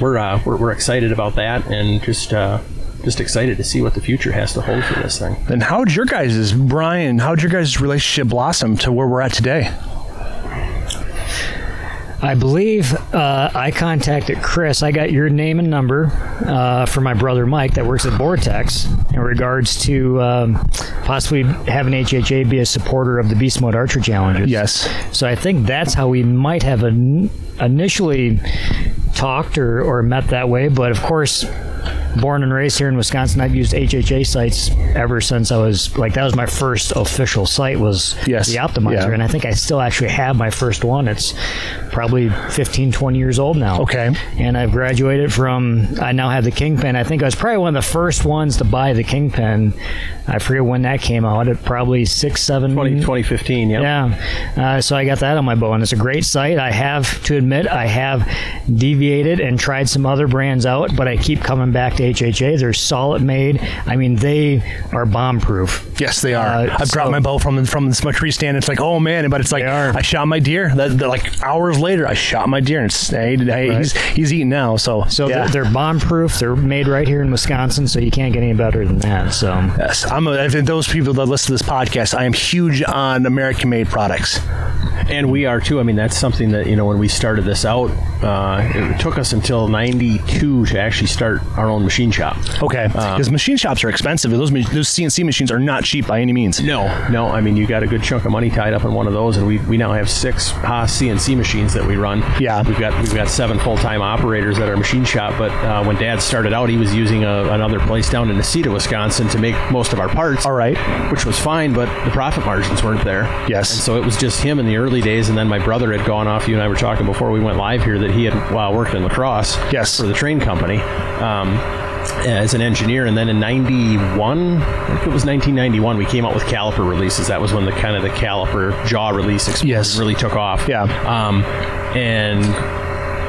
we're uh, we're, we're excited about that, and just uh, just excited to see what the future has to hold for this thing. Then how'd your guys' Brian? How'd your guys' relationship blossom to where we're at today? I believe uh, I contacted Chris. I got your name and number uh, for my brother Mike that works at Vortex in regards to um, possibly having HHA be a supporter of the Beast Mode Archer Challenges. Yes. So I think that's how we might have in- initially talked or, or met that way. But of course, born and raised here in Wisconsin. I've used HHA sights ever since I was like that was my first official sight was Yes. the Optimizer, Yeah. and I think I still actually have my first one. It's probably 15, 20 years old now. Okay. And I've graduated from. I now have the Kingpin. I think I was probably one of the first ones to buy the Kingpin. I forget when that came out. It probably six, seven. 20, 2015, yeah. Yeah. Uh, so I got that on my bow, and it's a great sight. I have to admit, I have deviated and tried some other brands out, but I keep coming back to HHA. They're solid made. I mean, they are bomb proof. Yes, they are. Uh, I've dropped my bow from from my tree stand. It's like, oh man, but it's like I shot my deer. That, like hours later, I shot my deer, and it's, hey, hey, he's he's eating now. So So yeah. they're, they're bomb proof. They're made right here in Wisconsin, so you can't get any better than that. So Yes, I'm. A, I those people that listen to this podcast, I am huge on American-made products. And we are too. I mean, that's something that you know when we started this out, uh, it took us until '92 to actually start our own machine shop. Okay, because machine shops are expensive. Those those CNC machines are not cheap by any means. No, no. I mean, you got a good chunk of money tied up in one of those, and we, we now have six Haas CNC machines that we run. Yeah. we've got we've got seven full time operators at our machine shop. But uh, when Dad started out, he was using a, another place down in Necedah, Wisconsin, to make most of our parts. All right. which was fine, but the profit margins weren't there. Yes. and so it was just him in the early days, and then my brother had gone off. You and I were talking before we went live here that he had well, worked in La Crosse. Yes. for the train company. Um, as an engineer, and then in '91, I think it was 1991, we came out with caliper releases. That was when the kind of the caliper jaw release Yes. really took off. Yeah. Um, and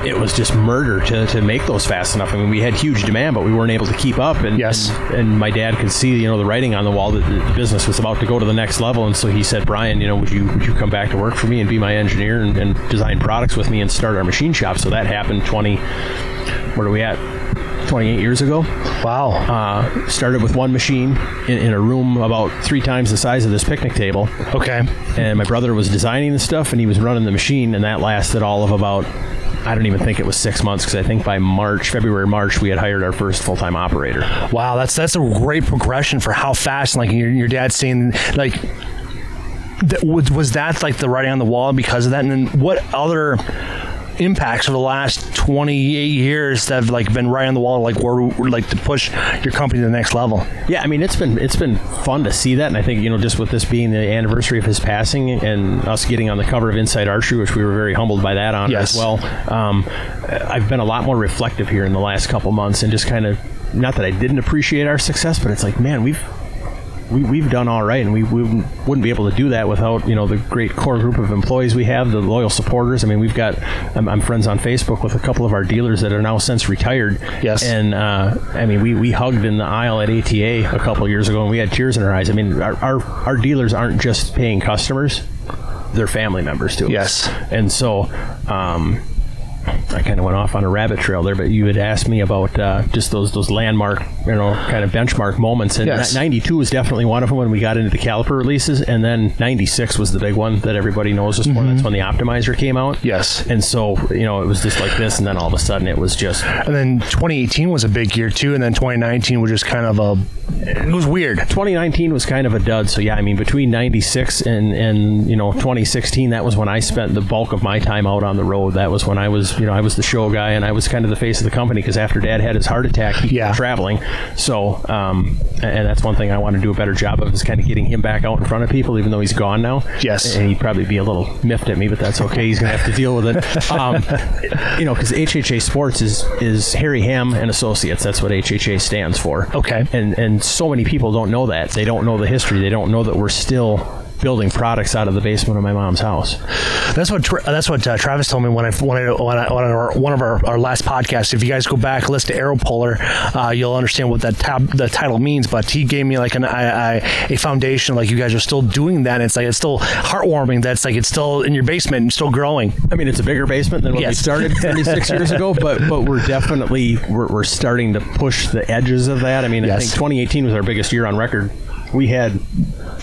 it was just murder to, to make those fast enough. I mean, we had huge demand, but we weren't able to keep up. And, Yes. and, and my dad could see, you know, the writing on the wall that the business was about to go to the next level. And so he said, Brian, you know, would you would you come back to work for me and be my engineer and, and design products with me and start our machine shop? So that happened 20. Where are we at? 28 years ago. Wow. Uh, started with one machine in, in a room about three times the size of this picnic table okay. and my brother was designing the stuff and he was running the machine and that lasted all of about i don't even think it was six months because i think by march february march we had hired our first full-time operator Wow, that's that's a great progression for how fast. Like your your dad saying, like, that, was was that like the writing on the wall because of that? And then what other impacts for the last 28 years that have like been right on the wall like where like to push your company to the next level yeah i mean it's been it's been fun to see that and i think you know just with this being the anniversary of his passing and us getting on the cover of inside archery which we were very humbled by that on Yes. as well um, i've been a lot more reflective here in the last couple months and just kind of not that i didn't appreciate our success but it's like man we've we, we've done all right, and we, we wouldn't be able to do that without you know the great core group of employees we have, the loyal supporters. I mean, we've got I'm, I'm friends on Facebook with a couple of our dealers that are now since retired. Yes. and uh, I mean we, we hugged in the aisle at ATA a couple of years ago, and we had tears in our eyes. I mean, our our, our dealers aren't just paying customers; they're family members to us. Yes. and so. Um, I kind of went off on a rabbit trail there, but you had asked me about uh, just those those landmark, you know, kind of benchmark moments. And Yes. '92 was definitely one of them when we got into the caliper releases, and then '96 was the big one that everybody knows us for. That's when the optimizer came out. Mm-hmm. Yes. and so you know it was just like this, and then all of a sudden it was just and then 2018 was a big year too and then 2019 was just kind of a it was weird 2019 was kind of a dud. So yeah, I mean between 96 and and you know 2016, that was when I spent the bulk of my time out on the road. That was when I was you know I was the show guy and I was kind of the face of the company because after Dad had his heart attack, he Yeah. kept traveling. So um, and that's one thing I want to do a better job of is kind of getting him back out in front of people, even though he's gone now. Yes. and he'd probably be a little miffed at me, but that's okay. He's gonna have to deal with it. Um, you know, because HHA Sports is is Harry Hamm and Associates. That's what HHA stands for Okay. and and so many people don't know that they don't know the history they don't know that we're still building products out of the basement of my mom's house That's what Tra- that's what uh, Travis told me when I when I, when I, on our, one of our, our last podcasts. If you guys go back, listen to Aeropolar, uh, you'll understand what that tab the title means. But he gave me like an I, I, a foundation, like you guys are still doing that. And it's like it's still heartwarming. That's like it's still in your basement and still growing. i mean it's a bigger basement than when we started 36 years ago but but we're definitely we're, we're starting to push the edges of that i mean i think 2018 was our biggest year on record we had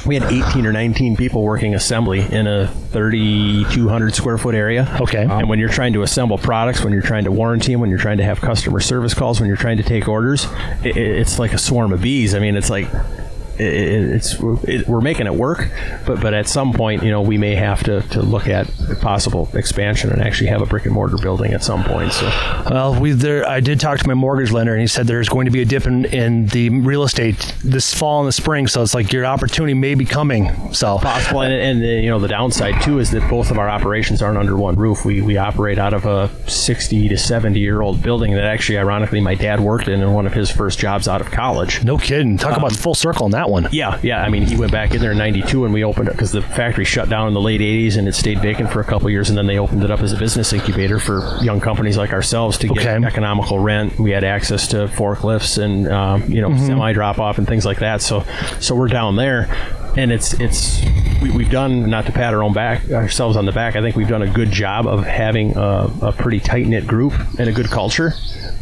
we had 18 or 19 people working assembly in a 3200 square foot area Okay. and when you're trying to assemble products when you're trying to warranty them when you're trying to have customer service calls when you're trying to take orders it, it- it's like a swarm of bees i mean it's like it, it's it, we're making it work, but but at some point, you know, we may have to, to look at possible expansion and actually have a brick and mortar building at some point. So, well, we there. I did talk to my mortgage lender, and he said there's going to be a dip in, in the real estate this fall and the spring. So it's like your opportunity may be coming. So possible, and, and you know, the downside too is that both of our operations aren't under one roof. We we operate out of a 60 to 70 year old building that actually, ironically, my dad worked in in one of his first jobs out of college. No kidding. Talk um, about full circle on that one. Yeah, yeah. I mean, he went back in there in '92 and we opened it because the factory shut down in the late '80s and it stayed vacant for a couple years, and then they opened it up as a business incubator for young companies like ourselves to get okay. economical rent. We had access to forklifts and um, you know mm-hmm. semi drop off and things like that. So, so we're down there and it's it's we, have done not to pat our own back ourselves on the back. I think we've done a good job of having a, a pretty tight knit group and a good culture.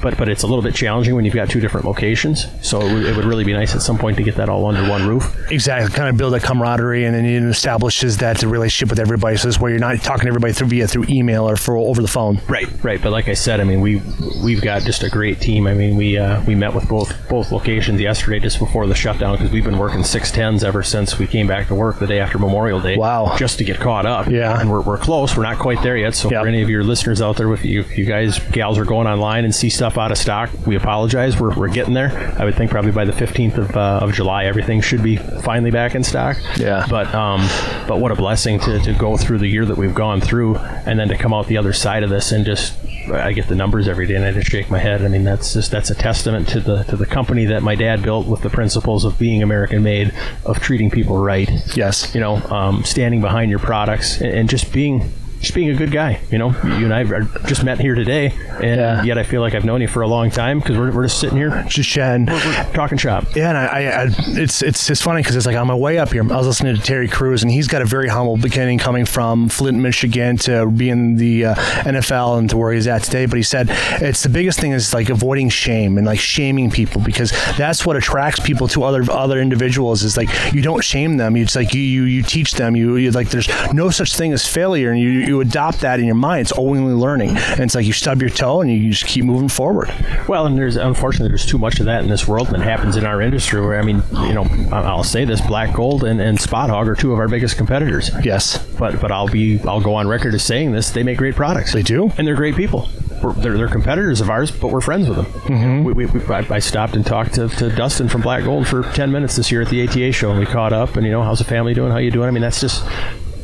But but it's a little bit challenging when you've got two different locations. So it would, it would really be nice at some point to get that all under one roof. Exactly, kind of build a camaraderie, and then it establishes that relationship with everybody. So it's where you're not talking to everybody through via through email or for over the phone. Right, right. But like I said, I mean we we've got just a great team. I mean we uh, we met with both both locations yesterday just before the shutdown because we've been working six tens ever since we came back to work the day after Memorial Day. Wow. Just to get caught up. Yeah. And we're, we're close. We're not quite there yet. So yep. for any of your listeners out there, if you, if you guys, gals are going online and see stuff out of stock, we apologize. We're, we're getting there. I would think probably by the 15th of, uh, of July, everything should be finally back in stock. Yeah. But, um, but what a blessing to, to go through the year that we've gone through and then to come out the other side of this and just I get the numbers every day and I just shake my head. I mean, that's just that's a testament to the to the company that my dad built with the principles of being American made, of treating people right. Yes. You know, um, standing behind your products and, and just being just being a good guy. You know, you and I have just met here today, and yeah. yet I feel like I've known you for a long time because we're, we're just sitting here, just chatting, we're, we're talking shop. Yeah, and I, I, I it's it's just funny because it's like on my way up here, I was listening to Terry Crews, and he's got a very humble beginning, coming from Flint, Michigan, to being the uh, NFL and to where he's at today. But he said it's the biggest thing is like avoiding shame and like shaming people because that's what attracts people to other other individuals. Is like you don't shame them. It's like you you, you teach them. You, you like there's no such thing as failure, and you you adopt that in your mind. It's only learning, and it's like you stub your toe and you just keep moving forward. Well, and there's unfortunately there's too much of that in this world that happens in our industry. Where I mean, you know, I'll say this: Black Gold and, and Spot Hogg are two of our biggest competitors. Yes, but but I'll be I'll go on record as saying this: they make great products. They do, and they're great people. They're, they're, competitors of ours, but we're friends with them. Mm-hmm. We, we, we, I, I, stopped and talked to, to Dustin from Black Gold for 10 minutes this year at the ATA show, and we caught up. And, you know, how's the family doing? How you doing? I mean, that's just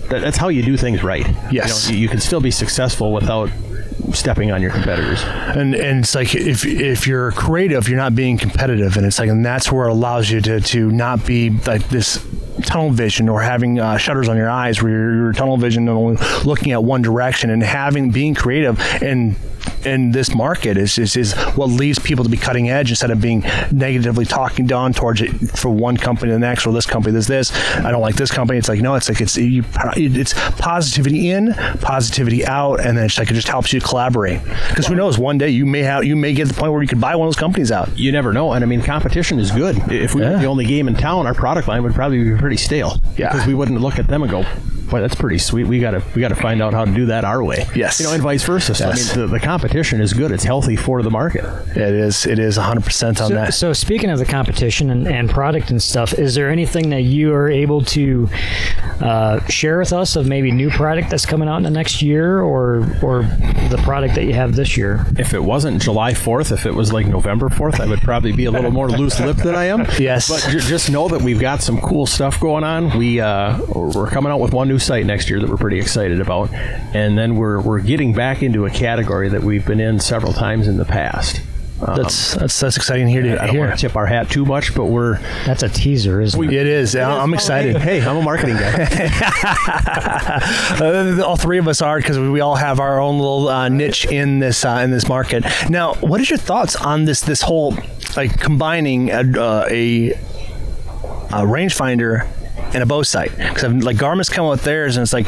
that, that's how you do things right. Yes, you, know, you, can still be successful without stepping on your competitors. And and it's like if if you're creative, you're not being competitive, and it's like and that's where it allows you to to not be like this tunnel vision or having uh, shutters on your eyes where you're, you're tunnel vision and only looking at one direction and having being creative and in this market is, is, is what leads people to be cutting edge instead of being negatively talking down towards it for one company to the next or this company there's this I don't like this company. It's like no it's like it's you, it's positivity in positivity out and then it's like it just helps you collaborate. Because who knows one day you may have you may get to the point where you could buy one of those companies out. You never know and I mean competition is good. If we yeah. were the only game in town our product line would probably be pretty stale. Yeah. Because we wouldn't look at them and go boy, that's pretty sweet. We got to we got to find out how to do that our way. Yes, you know, and vice versa. So yes. I mean, the, the, competition is good. It's healthy for the market. It is. It is 100 percent on so, that. So speaking of the competition and, and product and stuff, is there anything that you are able to uh, share with us of maybe new product that's coming out in the next year, or or the product that you have this year? If it wasn't July 4th, if it was like November 4th, I would probably be a little more loose lipped than I am. Yes, but j- just know that we've got some cool stuff going on. We uh, we're coming out with one new sight next year that we're pretty excited about. And then we're, we're getting back into a category that we've been in several times in the past. Um, that's that's that's exciting here to I don't hear. want to tip our hat too much, but we're that's a teaser, isn't it? It is. It I'm is. excited. Oh, hey, hey, I'm a marketing guy. uh, all three of us are because we all have our own little uh, niche in this uh, in this market. Now, what is your thoughts on this this whole like combining a, uh, a, a rangefinder and a bow sight because like Garmin's come with theirs and it's like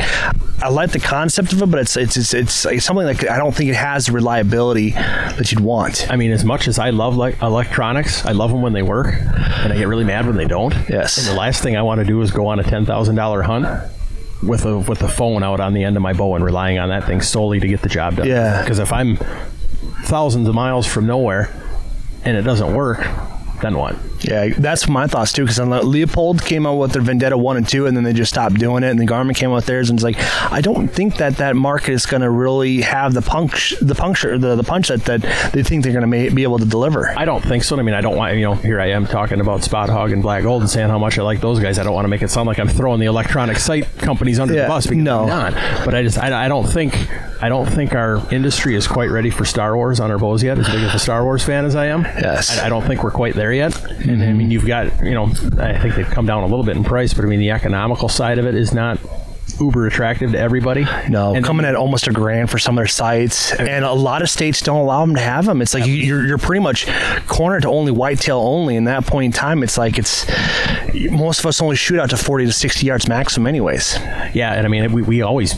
I like the concept of it, but it's it's it's, it's, it's something like I don't think it has the reliability that you'd want. I mean, as much as I love like electronics, I love them when they work, and I get really mad when they don't. Yes. And the last thing I want to do is go on a ten thousand dollar hunt with a with a phone out on the end of my bow and relying on that thing solely to get the job done. Yeah. Because if I'm thousands of miles from nowhere and it doesn't work, then what? Yeah, that's my thoughts too. Because Leupold came out with their Vendetta one and two, and then they just stopped doing it. And then Garmin came out with theirs, and it's like I don't think that that market is going to really have the punch, the puncture, the, the punch that, that they think they're going to be able to deliver. I don't think so. I mean, I don't want you know. Here I am talking about Spot Hogg and Black Gold and saying how much I like those guys. I don't want to make it sound like I'm throwing the electronic sight companies under Yeah, the bus because no. I'm not. But I just I, I don't think I don't think our industry is quite ready for Star Wars on our bows yet. As big of a Star Wars fan as I am, Yes. I, I don't think we're quite there yet. And I mean, you've got you know, I think they've come down a little bit in price, but I mean, the economical side of it is not uber attractive to everybody. No, And- coming at almost a grand for some of their sights, uh, and a lot of states don't allow them to have them. It's like you- you're you're pretty much cornered to only whitetail only. In that point in time, it's like it's most of us only shoot out to forty to sixty yards maximum, anyways. Yeah, and I mean, we, we always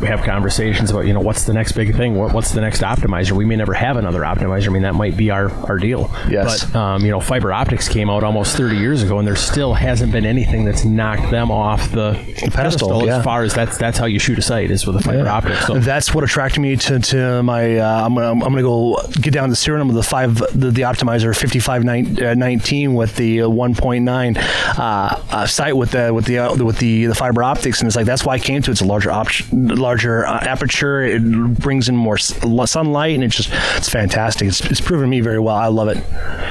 have conversations about, you know, what's the next big thing? What, what's the next optimizer? We may never have another optimizer. I mean, that might be our, our deal. Yes. But, um, you know, fiber optics came out almost 30 years ago, and there still hasn't been anything that's knocked them off the, pedestal, yeah. as far as that's that's how you shoot a sight is with a fiber optic. So That's what attracted me to, to my. Uh, I'm, gonna, I'm gonna go get down the serial number of the five the, the optimizer 5519 with the uh, 1.9 uh, uh, sight with the with the uh, with the the fiber optics, and it's like that's why I came to. it. It's a larger option, larger uh, aperture. It brings in more sunlight, and it's just it's fantastic. It's, it's proven me very well. I love it.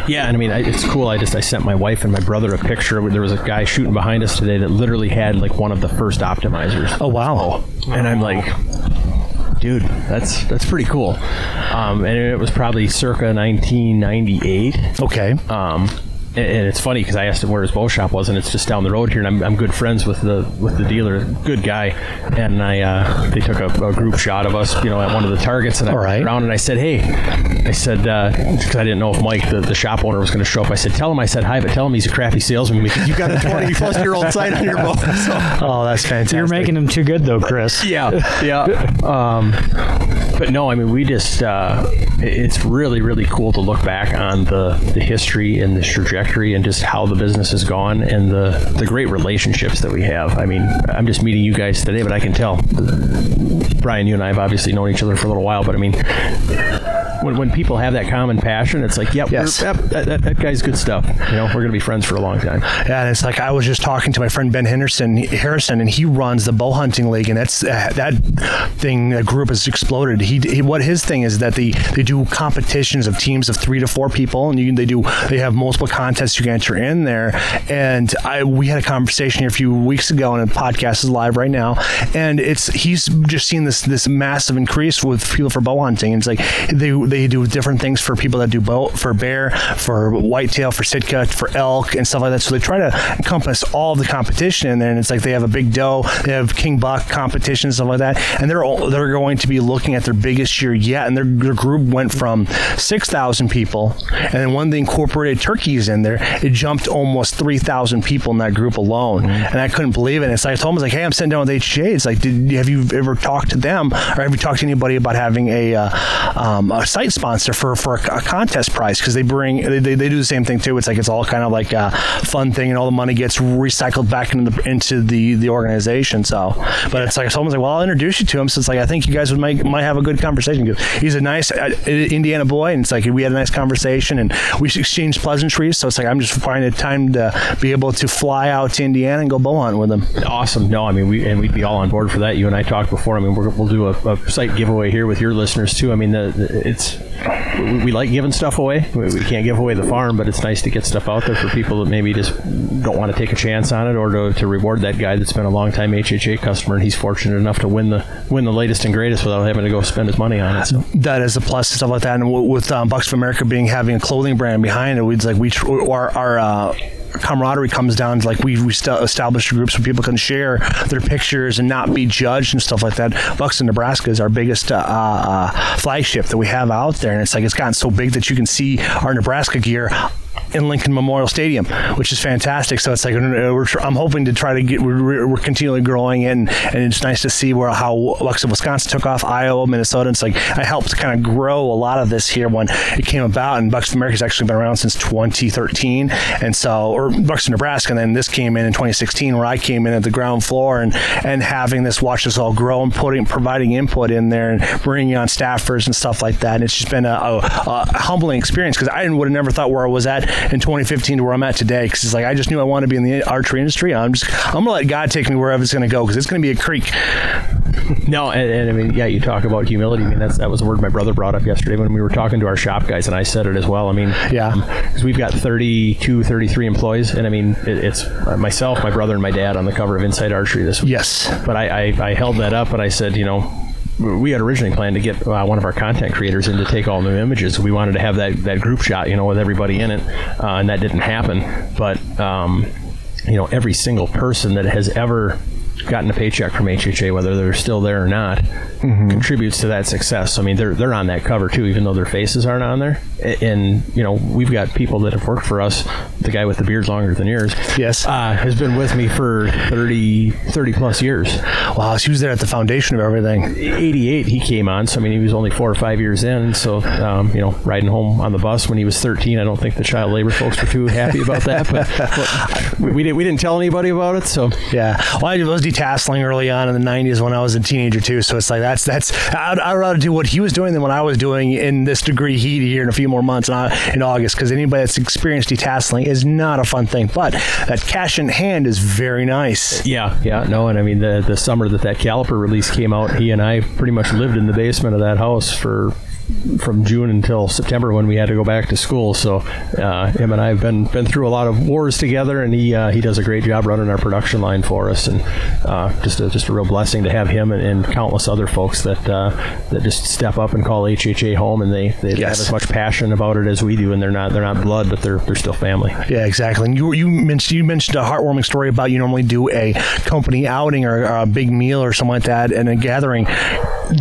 Yeah, and I mean, I, it's cool. I just I sent my wife and my brother a picture. There was a guy shooting behind us today that literally had like one of the first optimizers. Oh wow! and I'm like, dude, that's that's pretty cool. Um, and it was probably circa 1998. Okay. Um, and, and it's funny because I asked him where his bow shop was, and it's just down the road here. And I'm, I'm good friends with the with the dealer, good guy. And I uh, they took a, a group shot of us, you know, at one of the targets. And I All went around and I said, hey, I said because I didn't know if Mike, the, the shop owner, was going to show up. I said, tell him I said hi, but tell him he's a crappy salesman because you've got a 20 plus year old sight on your bow. So. Oh, that's fantastic. You're making him too good, though, Chris. Yeah, yeah. Um, but no, I mean, we just uh, it's really, really cool to look back on the, the history and the trajectory and just how the business has gone and the, the great relationships that we have. I mean, I'm just meeting you guys today, but I can tell. Brian, you and I have obviously known each other for a little while, but I mean, when, when people have that common passion, it's like, yep, Yes. yep, that, that, that guy's good stuff. You know, we're going to be friends for a long time. Yeah, and it's like I was just talking to my friend Ben Henderson Harrison, and he runs the bow hunting league, and that's uh, that thing. That group has exploded. He, he what his thing is that they they do competitions of teams of three to four people, and you, they do they have multiple contests you can enter in there. And I we had a conversation here a few weeks ago, and the podcast is live right now, and it's he's just seen this this massive increase with people for bow hunting. And it's like they they do different things for people that do bow for bear, for whitetail, for sitka, for elk, and stuff like that. So they try to encompass all the competition in there. And it's like they have a big doe, they have king buck competition, stuff like that. And they're all, they're going to be looking at their biggest year yet. And their, their group went from six thousand people, and then when they incorporated turkeys in there, it jumped almost three thousand people in that group alone. And I couldn't believe it. And so I told them, I was like, hey, I'm sitting down with HJ. It's like, did have you ever talked to them, or have you talked to anybody about having a uh, um, a sight sponsor for for a, a contest prize? Because they bring they, they, they do the same thing too. It's like it's all kind of like a fun thing, and all the money gets recycled back into the into the the organization. So, but it's like someone's like, well, I'll introduce you to him. So it's like I think you guys would make might have a good conversation. He's a nice uh, Indiana boy, and it's like we had a nice conversation, and we exchanged pleasantries. So it's like I'm just finding a time to be able to fly out to Indiana and go bow hunt with them. Awesome. No, I mean, we and we'd be all on board for that. You and I talked before. I mean, we're, we'll do a, a sight giveaway here with your listeners too. I mean, the, the, it's we, we like giving stuff away. We, we can't give away the farm, but it's nice to get stuff out there for people that maybe just don't want to take a chance on it, or to, to reward that guy that's been a long time HHA customer and he's fortunate enough to win the win the latest and greatest without having to go spend his money on it. So. that is a plus and stuff like that. And with um, Bucks of America being having a clothing brand behind it, we'd like we tr- our our uh, camaraderie comes down to like we we st- established groups where people can share their pictures and not be judged and stuff like that. Bucks in Nebraska is our biggest uh, uh, flagship that we have out there, and it's like it's gotten so big that you can see our Nebraska gear in Lincoln Memorial Stadium, which is fantastic. So it's like I'm hoping to try to get we're, we're continually growing and, and it's nice to see where how of Wisconsin took off, Iowa, Minnesota. It's like I helped kind of grow a lot of this here when it came about, and Bucks of America's actually been around since 2013, and so or Bucks of Nebraska, and then this came in in 2016 where I came in at the ground floor and and having this watch us all grow and putting providing input in there and bringing on staffers and stuff like that. And it's just been a, a, a humbling experience because I would have never thought where I was at in 2015 to where I'm at today. Because it's like I just knew I wanted to be in the archery industry. I'm just I'm gonna let God take me wherever it's gonna go because it's gonna be a creek. No, and, and, I mean, yeah, you talk about humility. I mean, that's that was a word my brother brought up yesterday when we were talking to our shop guys, and I said it as well. I mean, Yeah. Um, because we've got 32, 33 employees, and I mean, it, it's uh, myself, my brother, and my dad on the cover of Inside Archery this week. Yes. But I, I, I held that up and I said, you know, we had originally planned to get uh, one of our content creators in to take all new images. We wanted to have that, that group shot, you know, with everybody in it, uh, and that didn't happen. But, um, you know, every single person that has ever gotten a paycheck from HHA, whether they're still there or not, contributes to that success. I mean, they're they're on that cover too, even though their faces aren't on there. And you know, we've got people that have worked for us. The guy with the beard's longer than yours, Yes. uh, has been with me for 30, 30 plus years. Wow, she was there at the foundation of everything. 88 he came on so i mean he was only four or five years in so um, you know riding home on the bus when he was 13 i don't think the child labor folks were too happy about that but we, we, didn't, we didn't tell anybody about it so Yeah. Well, I was detasseling early on in the '90s when I was a teenager too. So it's like that's that's I'd, I'd rather do what he was doing than what I was doing in this degree heat here in a few more months in, in August. Because anybody that's experienced detasseling is not a fun thing, but that cash in hand is very nice. yeah yeah no and i mean the the summer that that caliper release came out he and i pretty much lived in the basement of that house for from June until September when we had to go back to school. So uh, him and I have been been through a lot of wars together, and he uh, he does a great job running our production line for us, and uh, just a, just a real blessing to have him and, and countless other folks that uh, that just step up and call HHA home, and they, they Yes. have as much passion about it as we do, and they're not they're not blood, but they're they're still family. Yeah, exactly. And you you mentioned you mentioned a heartwarming story about you normally do a company outing or a big meal or something like that and a gathering.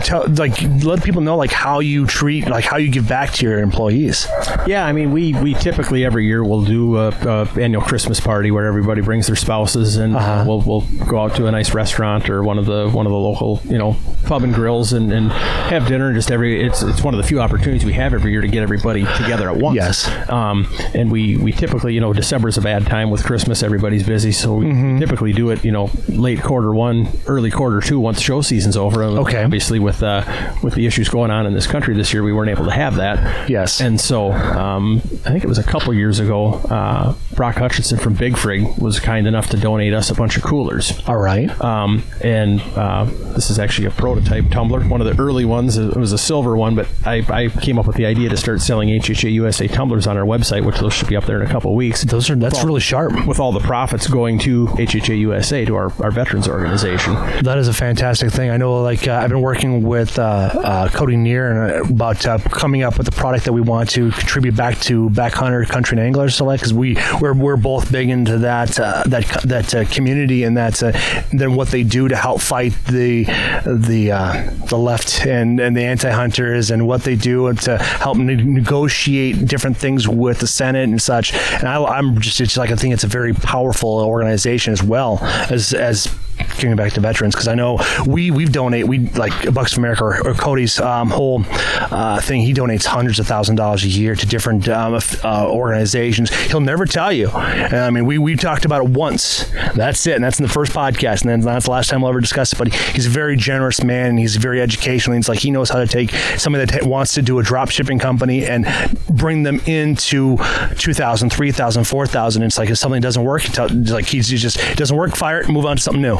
Tell, like let people know like how you treat like how you give back to your employees. Yeah, I mean, we, we typically every year we'll do a, a annual Christmas party where everybody brings their spouses and uh, we'll, we'll go out to a nice restaurant or one of the one of the local you know pub and grills and, and have dinner. And Just every it's it's one of the few opportunities we have every year to get everybody together at once. Yes. Um, and we we typically you know December is a bad time with Christmas. Everybody's busy, so we Mm-hmm. typically do it you know late quarter one, early quarter two once show season's over. And Okay. Obviously with uh, with the issues going on in this country this year, we weren't able to have that. Yes. And so um, I think it was a couple years ago, uh, Brock Hutchinson from Big Frig was kind enough to donate us a bunch of coolers. All right. Um, and uh, this is actually a prototype tumbler, one of the early ones. It was a silver one, but I, I came up with the idea to start selling HHA USA tumblers on our website, which those should be up there in a couple of weeks. Those are that's really sharp. With all the profits going to HHA USA, to our, our veterans organization. That is a fantastic thing. I know, like, uh, I've been working with uh, uh, Cody Neer and, uh, about uh, coming up with a product that we want to contribute back to Backhunter Country and Angler Select because we we're, we're both big into that uh, that that uh, community and that's uh, then what they do to help fight the the uh, the left and and the anti-hunters and what they do to help ne- negotiate different things with the Senate and such. And I, I'm just it's like I think it's a very powerful organization as well as as getting back to veterans because I know we we've donate we like Bucks of America or, or Cody's um, whole uh, thing. He donates hundreds of thousand dollars a year to different um, uh, organizations. He'll never tell you. And, I mean, we we talked about it once. That's it, and that's in the first podcast, and then that's the last time we'll ever discuss it. But he's a very generous man. And he's very educational. He's like he knows how to take somebody that wants to do a drop shipping company and bring them into 2,000, 3,000, 4,000. It's like if something doesn't work, he like he's he's just it doesn't work, fire it, move on to something new,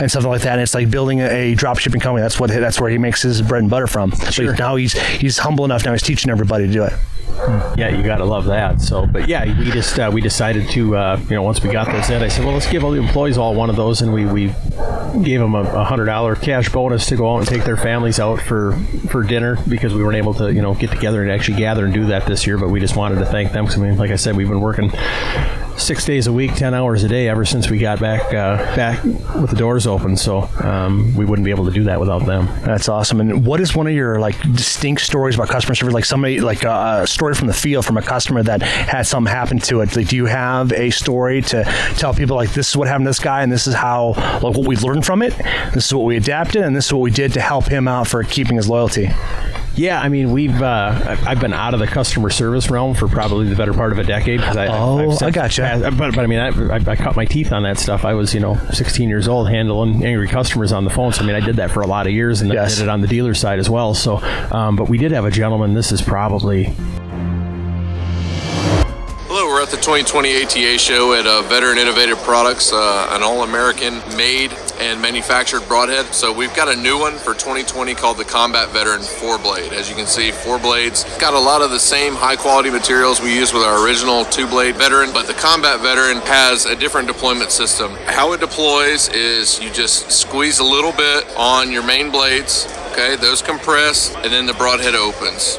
and something like that. And it's like building a, a drop shipping company. That's what that's where he makes his bread and butter from. Sure. So now he's he's humble enough. Now he's teaching everybody to do it. Yeah, you got to love that. So, but yeah, we just uh, we decided to uh, you know once we got those in, I said, well, let's give all the employees all one of those, and we we gave them a, a hundred dollar cash bonus to go out and take their families out for for dinner because we weren't able to you know get together and actually gather and do that this year. But we just wanted to thank them because I mean, like I said, we've been working six days a week, ten hours a day ever since we got back uh, back with the doors open. So um, we wouldn't be able to do that without them. That's awesome. And what is one of your like distinct stories about customer service? Like somebody like uh, a story from the field from a customer that had something happen to it. Like, do you have a story to tell people like this is what happened to this guy and this is how like what we learned from it. This is what we adapted and this is what we did to help him out for keeping his loyalty. Yeah, I mean, we've uh, I've- I've been out of the customer service realm for probably the better part of a decade. I, Oh, I've since I gotcha. passed- but, but I mean, I, I, I cut my teeth on that stuff. I was, you know, 16 years old handling angry customers on the phone. So I mean, I did that for a lot of years, and then Yes. did it on the dealer side as well. So, um, but we did have a gentleman. This is probably Hello, we're at the 2020 ATA show at uh, Veteran Innovative Products, uh, an all-American made and manufactured broadhead. So we've got a new one for 2020 called the Combat Veteran 4-blade. As you can see, four blades. Got a lot of the same high-quality materials we use with our original two-blade Veteran, but the Combat Veteran has a different deployment system. How it deploys is you just squeeze a little bit on your main blades, okay? Those compress, and then the broadhead opens.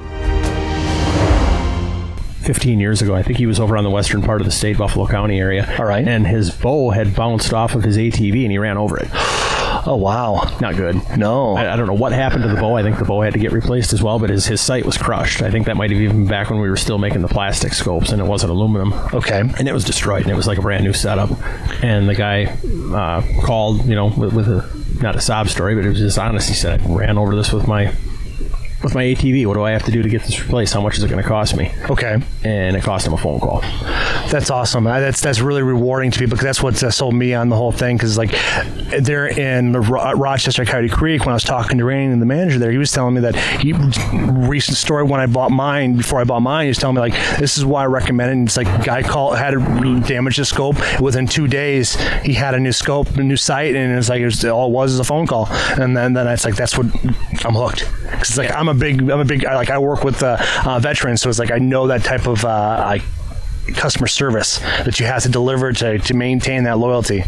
15 years ago. I think he was over on the western part of the state, Buffalo County area. All right. And his bow had bounced off of his ATV and he ran over it. Oh wow. Not good. No. I, I don't know what happened to the bow. I think the bow had to get replaced as well, but his, his sight was crushed. I think that might have even been back when we were still making the plastic scopes and it wasn't aluminum. Okay. And it was destroyed and it was like a brand new setup. And the guy uh, called, you know, with, with a, not a sob story, but it was just honest. He said, I ran over this with my with my ATV. What do I have to do to get this replaced? How much is it going to cost me? Okay. And it cost him a phone call. That's awesome. I- That's that's really rewarding to people because that's what uh, sold me on the whole thing. Because like they're in Ro- Rochester Coyote Creek. When I was talking to Rain and the manager there, he was telling me that he recent story when I bought mine. Before I bought mine, he was telling me like this is why I recommend it. And it's like guy called had to damage the scope within two days. He had a new scope, a new sight, and it's like it was, all it was is a phone call. And then then it's like that's what I'm hooked. 'Cause it's like I'm a big I'm a big I, like I work with uh, uh, veterans, so it's like I know that type of uh, like customer service that you have to deliver to, to maintain that loyalty.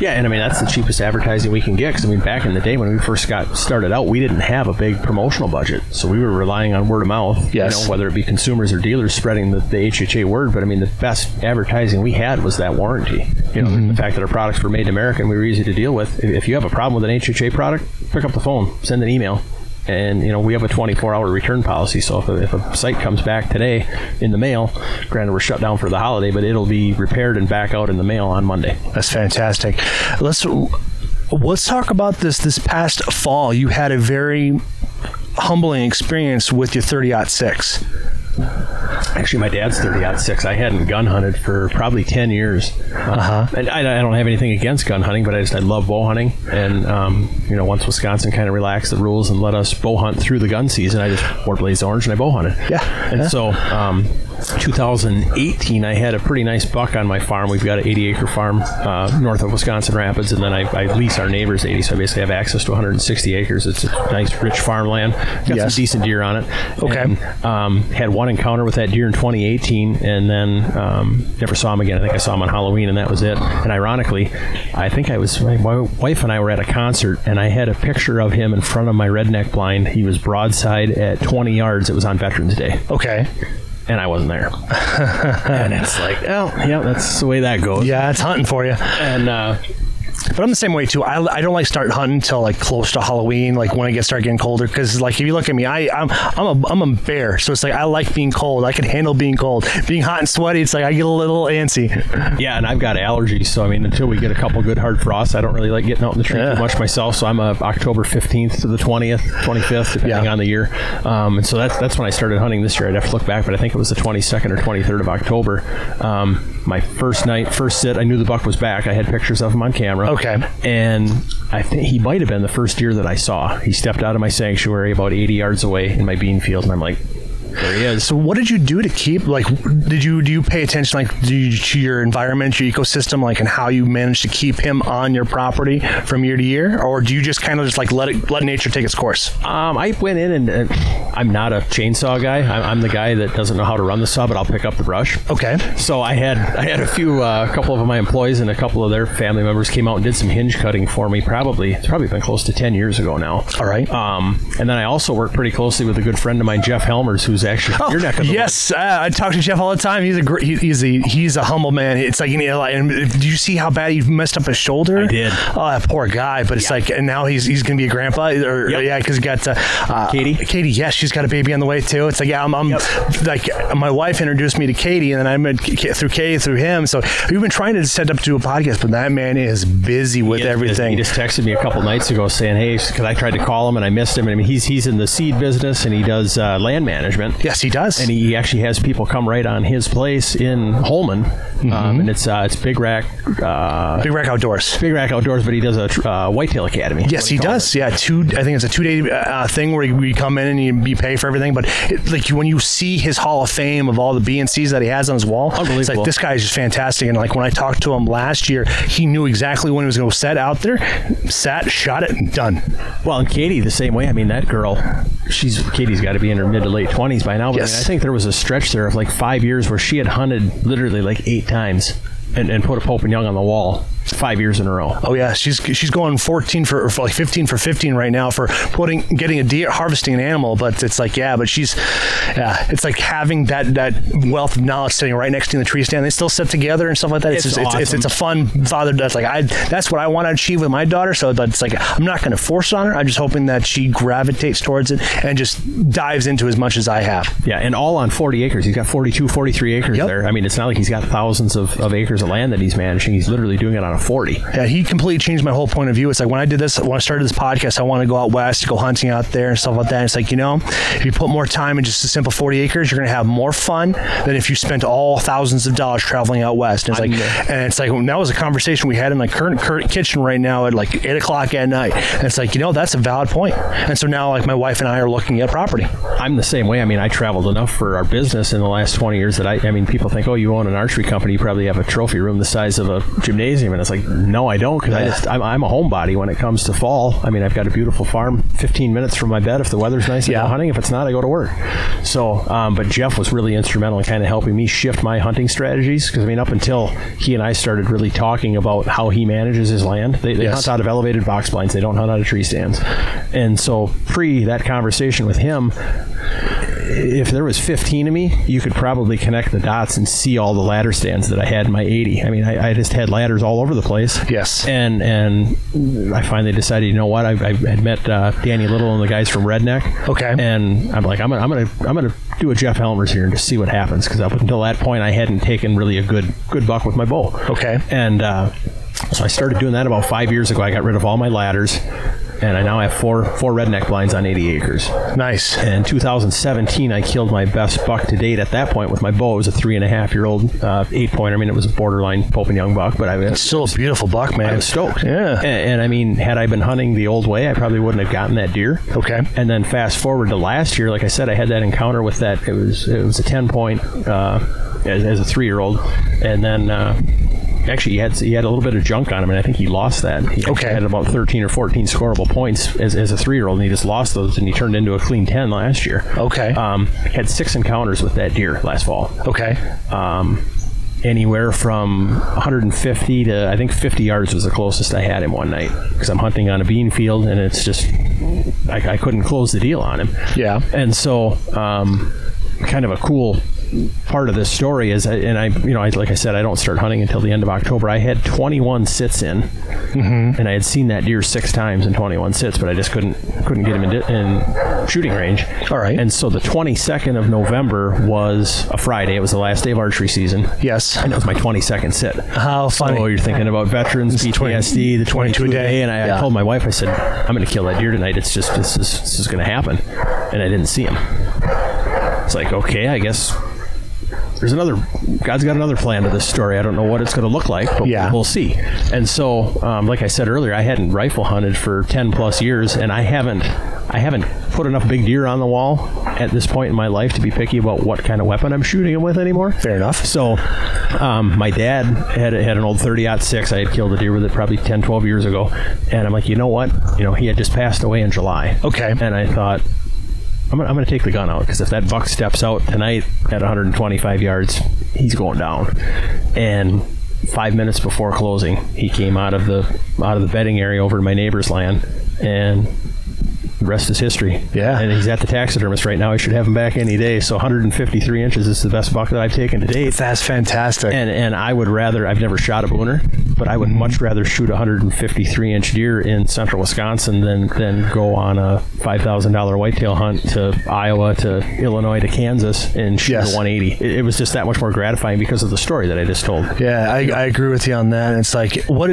Yeah, and I mean that's the cheapest advertising we can get because I mean back in the day when we first got started out, we didn't have a big promotional budget, so we were relying on word of mouth. Yes. you know, whether it be consumers or dealers spreading the, the HHA word. But I mean the best advertising we had was that warranty. You know, the fact that our products were made in America and we were easy to deal with. If, if you have a problem with an HHA product, pick up the phone, send an email. And you know we have a 24-hour return policy, so if a, if a sight comes back today in the mail, granted we're shut down for the holiday, but it'll be repaired and back out in the mail on Monday. That's fantastic. Let's let's talk about this this past fall. You had a very humbling experience with your 30 six. Actually, my dad's 30 six. I hadn't gun hunted for probably 10 years. Uh-huh. And I, I don't have anything against gun hunting, but I just I love bow hunting. And um, you know, once Wisconsin kind of relaxed the rules and let us bow hunt through the gun season, I just wore blaze orange and I bow hunted. Yeah. And Yeah. so, um, 2018, I had a pretty nice buck on my farm. We've got an 80 acre farm uh, north of Wisconsin Rapids, and then I, I lease our neighbors 80, so I basically have access to 160 acres. It's a nice, rich farmland. Got Yes. some decent deer on it. Okay. And, um, had one encounter with that deer in 2018, and then um, never saw him again. I think I saw him on Halloween, and that was it. And ironically, I think I was my, my wife and I were at a concert, and I had a picture of him in front of my redneck blind. He was broadside at 20 yards. It was on Veterans Day Okay. And I wasn't there. and it's like, oh, yeah, that's the way that goes. Yeah, it's hunting for you. And uh, But I'm the same way too. I, I don't like start hunting until like close to Halloween, like when it gets start getting colder. Because like if you look at me, I I'm I'm a I'm a bear, so it's like I like being cold. I can handle being cold. Being hot and sweaty, it's like I get a little antsy. yeah, and I've got allergies, so I mean, until we get a couple good hard frosts, I don't really like getting out in the tree Yeah. too much myself. So I'm a October 15th to the 20th, 25th, depending Yeah. on the year. Um, and so that's that's when I started hunting this year. I'd have to look back, but I think it was the 22nd or 23rd of October. Um, my first night, first sit, I knew the buck was back. I had pictures of him on camera. Okay. And I think he might have been the first deer that I saw. He stepped out of my sanctuary about 80 yards away in my bean field, and I'm like, there he is. So what did you do to keep like did you do you pay attention like do you, to your environment, your ecosystem, like and how you managed to keep him on your property from year to year? Or do you just kind of just like let it let nature take its course? Um, I went in and, and I'm not a chainsaw guy. I'm, I'm the guy that doesn't know how to run the saw, but I'll pick up the brush. Okay. So I had I had a few uh, a couple of my employees and a couple of their family members came out and did some hinge cutting for me. Probably it's probably been close to ten years ago now. All right. Um, and then I also work pretty closely with a good friend of mine, Jeff Helmers, who's actually your neck of the yes, uh, I talk to Jeff all the time. He's a gr- he, he's a he's a humble man. It's like you know, like, and did you see how bad he messed up his shoulder? I did. Oh, that poor guy. But it's like, and now he's he's gonna be a grandpa, or Yep. yeah, because he got uh, uh, Katie? Katie, yes, she's got a baby on the way too. It's like, yeah, I'm, I'm like my wife introduced me to Katie, and then I met K- through Katie through him. So we've been trying to set up to do a podcast, but that man is busy with He- everything. He just texted me a couple nights ago saying, "Hey, because I tried to call him and I missed him. And I mean, he's he's in the seed business and he does uh, land management. Yes, he does. and he actually has people come right on his place in Holmen, um, and it's uh, it's Big Rack, uh, Big Rack Outdoors. Big Rack Outdoors, but he does a tr- uh, Whitetail Academy. Yes, he does. Yeah, two. I think it's a two-day uh, thing where you, you come in and you, you pay for everything. But it, like when you see his Hall of Fame of all the B and C's that he has on his wall, it's Unbelievable. like this guy is just fantastic. And like when I talked to him last year, he knew exactly when he was going to set out there, sat, shot it, and done. Well, and Katie the same way. I mean, that girl, she's Katie's got to be in her mid to late twenties by now. But I, mean, I think there was a stretch there of like five years where she had hunted literally like eight times and, and put a Pope and Young on the wall five years in a row. Oh yeah, she's she's going 14 for, for like 15 for 15 right now for putting getting a deer harvesting an animal. But it's like yeah, but she's yeah, it's like having that that wealth of knowledge sitting right next to the tree stand. They still sit together and stuff like that. It's It's just, it's, it's, awesome. it's a fun father. That's like I that's what I want to achieve with my daughter. So that's like I'm not going to force it on her. I'm just hoping that she gravitates towards it and just dives into as much as I have. Yeah, and all on 40 acres. He's got 42, 43 acres Yep. there. I mean, it's not like he's got thousands of, of acres of land that he's managing. He's literally doing it on a 40. Yeah, he completely changed my whole point of view. It's like when I did this, when I started this podcast, I want to go out west, go hunting out there and stuff like that. It's like, you know, if you put more time in just a simple 40 acres, you're going to have more fun than if you spent all thousands of dollars traveling out west. And it's like, I'm- and it's like, that was a conversation we had in my current, current kitchen right now at like eight o'clock at night. And it's like, you know, that's a valid point. And so now, like, my wife and I are looking at property. I'm the same way. I mean, I traveled enough for our business in the last 20 years that I, I mean, people think, oh, you own an archery company, you probably have a trophy room the size of a gymnasium. And it's like, no, I don't, because I just, I'm, I'm a homebody when it comes to fall. I mean, I've got a beautiful farm 15 minutes from my bed. If the weather's nice, I Yeah. go hunting. If it's not, I go to work. So, um, but Jeff was really instrumental in kind of helping me shift my hunting strategies. Because, I mean, up until he and I started really talking about how he manages his land, they, they Yes. hunt out of elevated box blinds, they don't hunt out of tree stands. And so, pre that conversation with him, if there was 15 of me, you could probably connect the dots and see all the ladder stands that I had in my 80. I mean, I, I just had ladders all over the place. Yes. And and I finally decided, you know what? I, I had met uh, Danny Little and the guys from Redneck. Okay. And I'm like, I'm gonna, I'm gonna, I'm gonna do a Jeff Helmers here and just see what happens because up until that point, I hadn't taken really a good good buck with my bow. Okay. And uh, so I started doing that about five years ago. I got rid of all my ladders. And I now have four four redneck blinds on 80 acres. Nice. And 2017, I killed my best buck to date at that point with my bow. It was a three and a half year old uh, eight pointer. I mean, it was a borderline Pope and Young buck, but I was, Still a beautiful buck, man. I was stoked. Yeah. And, and I mean, had I been hunting the old way, I probably wouldn't have gotten that deer. Okay. And then fast forward to last year, like I said, I had that encounter with that. It was it was a 10 point uh, as, as a three year old, and then. Uh, Actually, he had he had a little bit of junk on him, and I think he lost that. He Okay. had about 13 or 14 scoreable points as, as a three year old, and he just lost those, and he turned into a clean 10 last year. Okay. Um, had six encounters with that deer last fall. Okay. Um, anywhere from 150 to I think 50 yards was the closest I had him one night because I'm hunting on a bean field, and it's just I, I couldn't close the deal on him. Yeah. And so, um, kind of a cool part of this story is, and I, you know, I, like I said, I don't start hunting until the end of October. I had 21 sits in, mm-hmm. and I had seen that deer six times in 21 sits, but I just couldn't couldn't get him in, di- in shooting range. All right. And so the 22nd of November was a Friday. It was the last day of archery season. Yes. And it was my 22nd sit. How funny. So you're thinking about veterans, It's 20 PTSD, the 22 22 day. day, and I, Yeah. I told my wife, I said, I'm going to kill that deer tonight. It's just this is this is going to happen, and I didn't see him. It's like okay, I guess there's another God's got another plan to this story. I don't know what it's going to look like, but Yeah. we'll see. And so, um, like I said earlier, I hadn't rifle hunted for 10 plus years, and I haven't I haven't put enough big deer on the wall at this point in my life to be picky about what kind of weapon I'm shooting them with anymore. Fair enough. So, um, my dad had had an old 30 six. I had killed a deer with it probably 10, 12 years ago, and I'm like, you know what? You know, he had just passed away in July. Okay. And I thought, I'm gonna, I'm gonna take the gun out because if that buck steps out tonight at 125 yards, he's going down. And five minutes before closing, he came out of the out of the bedding area over to my neighbor's land, and rest is history. Yeah. And he's at the taxidermist right now. I should have him back any day. So 153 inches is the best buck that I've taken to date. That's fantastic. And and I would rather I've never shot a booner, but I would much rather shoot a 153 inch deer in central Wisconsin than than go on a five thousand dollar whitetail hunt to Iowa to Illinois to Kansas and shoot Yes. a 180. It, it was just that much more gratifying because of the story that I just told. Yeah, I, I agree with you on that. It's like what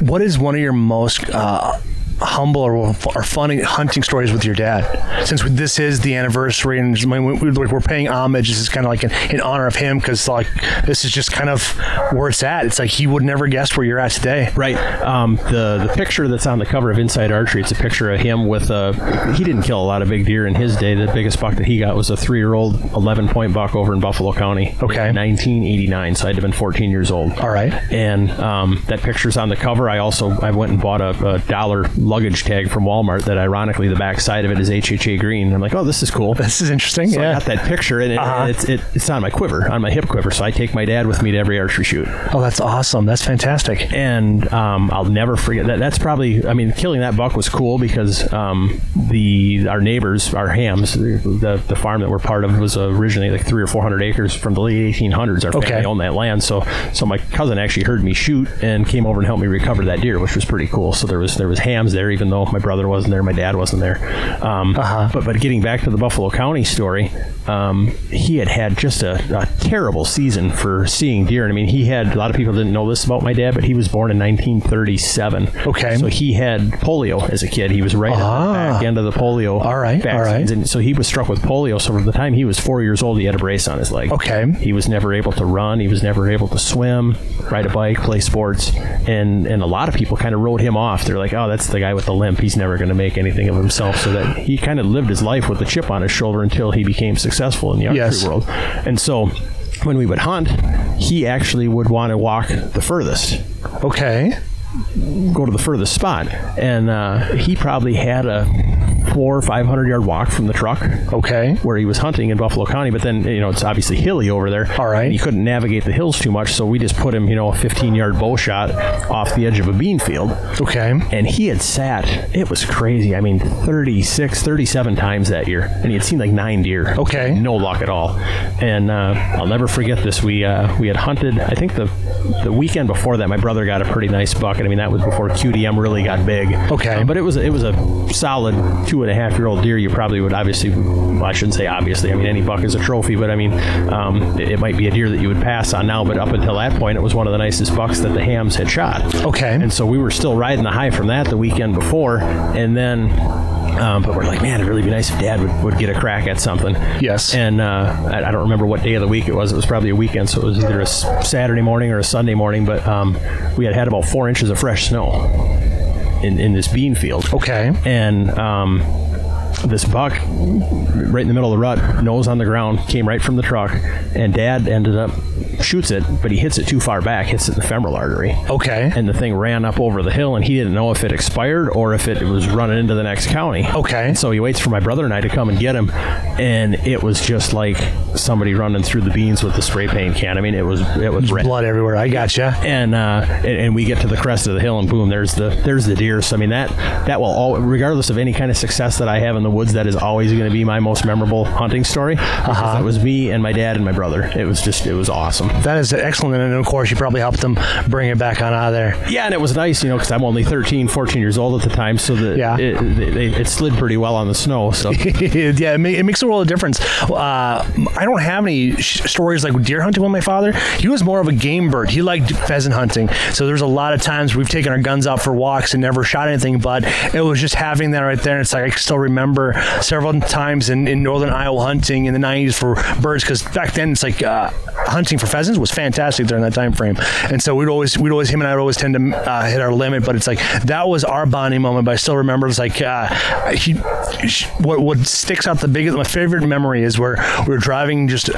what is one of your most uh, humble or, or funny hunting stories with your dad? Since this is the anniversary and I mean, we, we- we're paying homage, this is kind of like in, in honor of him because like this is just kind of where it's at. It's like he would never guess where you're at today. Right. Um, the the picture that's on the cover of Inside Archery, it's a picture of him with a. He didn't kill a lot of big deer in his day. The biggest buck that he got was a three year old, 11 point buck over in Buffalo County. Okay. 1989, so I'd have been 14 years old. All right. And um, that picture's on the cover. I also I went and bought a, a dollar luggage tag from Walmart that ironically the back side of it is HHA green. I'm like, oh, this is cool. This is interesting. So I yeah. got that picture, and it, Uh-huh. it's it, it's on my quiver, on my hip quiver. So I take my dad with me to every archery shoot Oh, that's awesome. That's fantastic. and um, I'll never forget that. That's probably, I mean, killing that buck was cool because um, the our neighbors, our Hamms, the the farm that we're part of was originally like three or four hundred acres from the late 1800s. Our family Okay. owned that land, so so my cousin actually heard me shoot and came over and helped me recover that deer, which was pretty cool. So there was there was Hamms there, even though my brother wasn't there, my dad wasn't there. Um, Uh-huh. But but getting back to the Buffalo County story, um, he had had just a, a terrible season for seeing deer. And I mean, he had a lot of people didn't know this about my dad, but he was born in 1937. Okay. so he had polio as a kid. He was right at Ah. the back end of the polio. All right, all vaccines. right. And so he was struck with polio. So from the time he was four years old, he had a brace on his leg. Okay. He was never able to run. He was never able to swim, ride a bike, play sports, and and a lot of people kind of wrote him off. They're like, oh, that's the guy with the limp. He's never going to make anything of himself. So that he kind of lived his life with a chip on his shoulder until he became successful in the archery Yes. world. And so. When we would hunt, he actually would want to walk the furthest Okay. go to the furthest spot. And uh, he probably had a four or five hundred yard walk from the truck Okay. where he was hunting in Buffalo County. But then, you know, it's obviously hilly over there. All right. He couldn't navigate the hills too much. So we just put him, you know, a 15 yard bow shot off the edge of a bean field. Okay. And he had sat, it was crazy. I mean, 36, 37 times that year. And he had seen like nine deer. Okay. No luck at all. And uh, I'll never forget this. We uh, we had hunted, I think the the weekend before that, my brother got a pretty nice buck. And I mean, that was before QDM really got big. Okay. Uh, but it was, it was a solid two and a half year old deer. You probably would obviously, well, I shouldn't say obviously. I mean, any buck is a trophy, but I mean, um, it, it might be a deer that you would pass on now. But up until that point, it was one of the nicest bucks that the Hamms had shot. Okay. And so we were still riding the high from that the weekend before, and then. Um, but we're like, man, it'd really be nice if Dad would, would get a crack at something. Yes. And uh, I, I don't remember what day of the week it was. It was probably a weekend, so it was either a Saturday morning or a Sunday morning. But um, we had had about four inches of fresh snow in, in this bean field. Okay. And um, this buck, right in the middle of the rut, nose on the ground, came right from the truck, and Dad ended up shoots it, but he hits it too far back, hits it in the femoral artery. Okay. And the thing ran up over the hill, and he didn't know if it expired or if it was running into the next county. Okay. And so he waits for my brother and I to come and get him, and it was just like somebody running through the beans with the spray paint can. I mean, it was it was red. Blood everywhere. I gotcha. And, uh, and and we get to the crest of the hill, and boom, there's the there's the deer. So I mean that that will all, regardless of any kind of success that I have in the woods, that is always going to be my most memorable hunting story. Uh-huh. That was me and my dad and my brother. It was just it was awesome. That is excellent. And of course, you probably helped them bring it back on out of there. Yeah, and it was nice, you know, because I'm only 13, 14 years old at the time, so that Yeah. it, it, it slid pretty well on the snow. So yeah, it, it makes a world of difference. Uh, I don't have any sh- stories like deer hunting with my father. He was more of a game bird. He liked pheasant hunting. So there's a lot of times we've taken our guns out for walks and never shot anything, but it was just having that right there. And it's like I still remember remember several times in, in northern Iowa hunting in the 90s for birds because back then it's like uh, hunting for pheasants was fantastic during that time frame, and so we'd always we'd always him and I would always tend to uh, hit our limit. But it's like that was our bonding moment. But I still remember it's like uh, he, what what sticks out the biggest my favorite memory is where we were driving just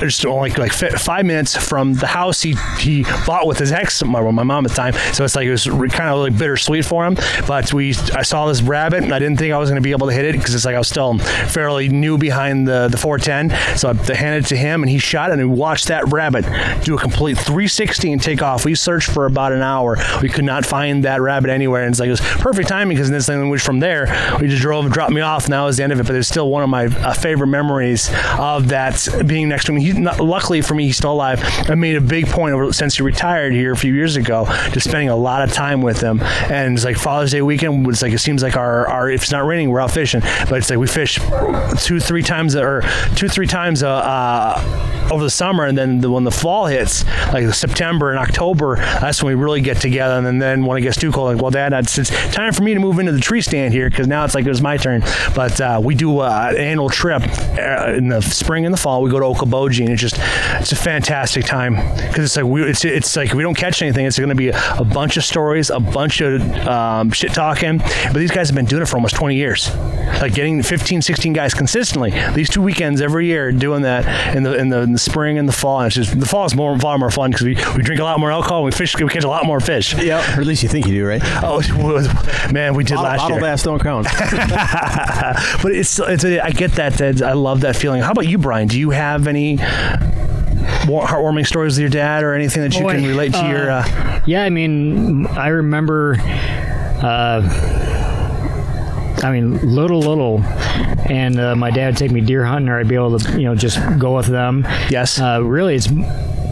just only like fi- five minutes from the house he he bought with his ex my, my mom at the time so it's like it was kind of like bittersweet for him but we I saw this rabbit and I didn't think I was going to be able to hit it because it's like I was still fairly new behind the the 410 so I handed it to him and he shot and we watched that rabbit do a complete 360 and take off. We searched for about an hour. We could not find that rabbit anywhere and it's like it was perfect timing because this thing was from there we just drove and dropped me off and that was the end of it. But it's still one of my uh, favorite memories of that being next to him he not, luckily for me he's still alive. I made a big point over, since he retired here a few years ago just spending a lot of time with him. And it's like Father's Day weekend was like it seems like our, our if it's not raining we're out fishing but it's like we fish two three times or two three times uh, uh, over the summer. And then the, when the fall hits like September and October that's when we really get together. And then, when it gets too cold like well dad it's, it's time for me to move into the tree stand here because now it's like it was my turn. But uh, we do uh, an annual trip uh, in the spring and the fall. We go to Okoboji and it's just it's a fantastic time. Because it's like we it's, it's like we don't catch anything it's going to be a, a, bunch of stories a bunch of um, shit talking. But these guys have been doing it for almost 20 years like getting 15 16 guys consistently. These two weekends every year doing that in the in the, in the spring and the fall. And it's just the fall is more far more fun because we, we drink a lot more alcohol we fish we catch a lot more fish. Yeah or at least you think you do right? Oh man we did bottle, last bottle year. bass don't count. But it's it's a, I get that, that I love that feeling. How about you Brian? Do you have any heartwarming stories with your dad or anything that you Boy, can relate to uh, your uh, Yeah, I mean, I remember. Uh, I mean, little, little, and uh, my dad would take me deer hunting, or I'd be able to, you know, just go with them. Yes. Uh, really, it's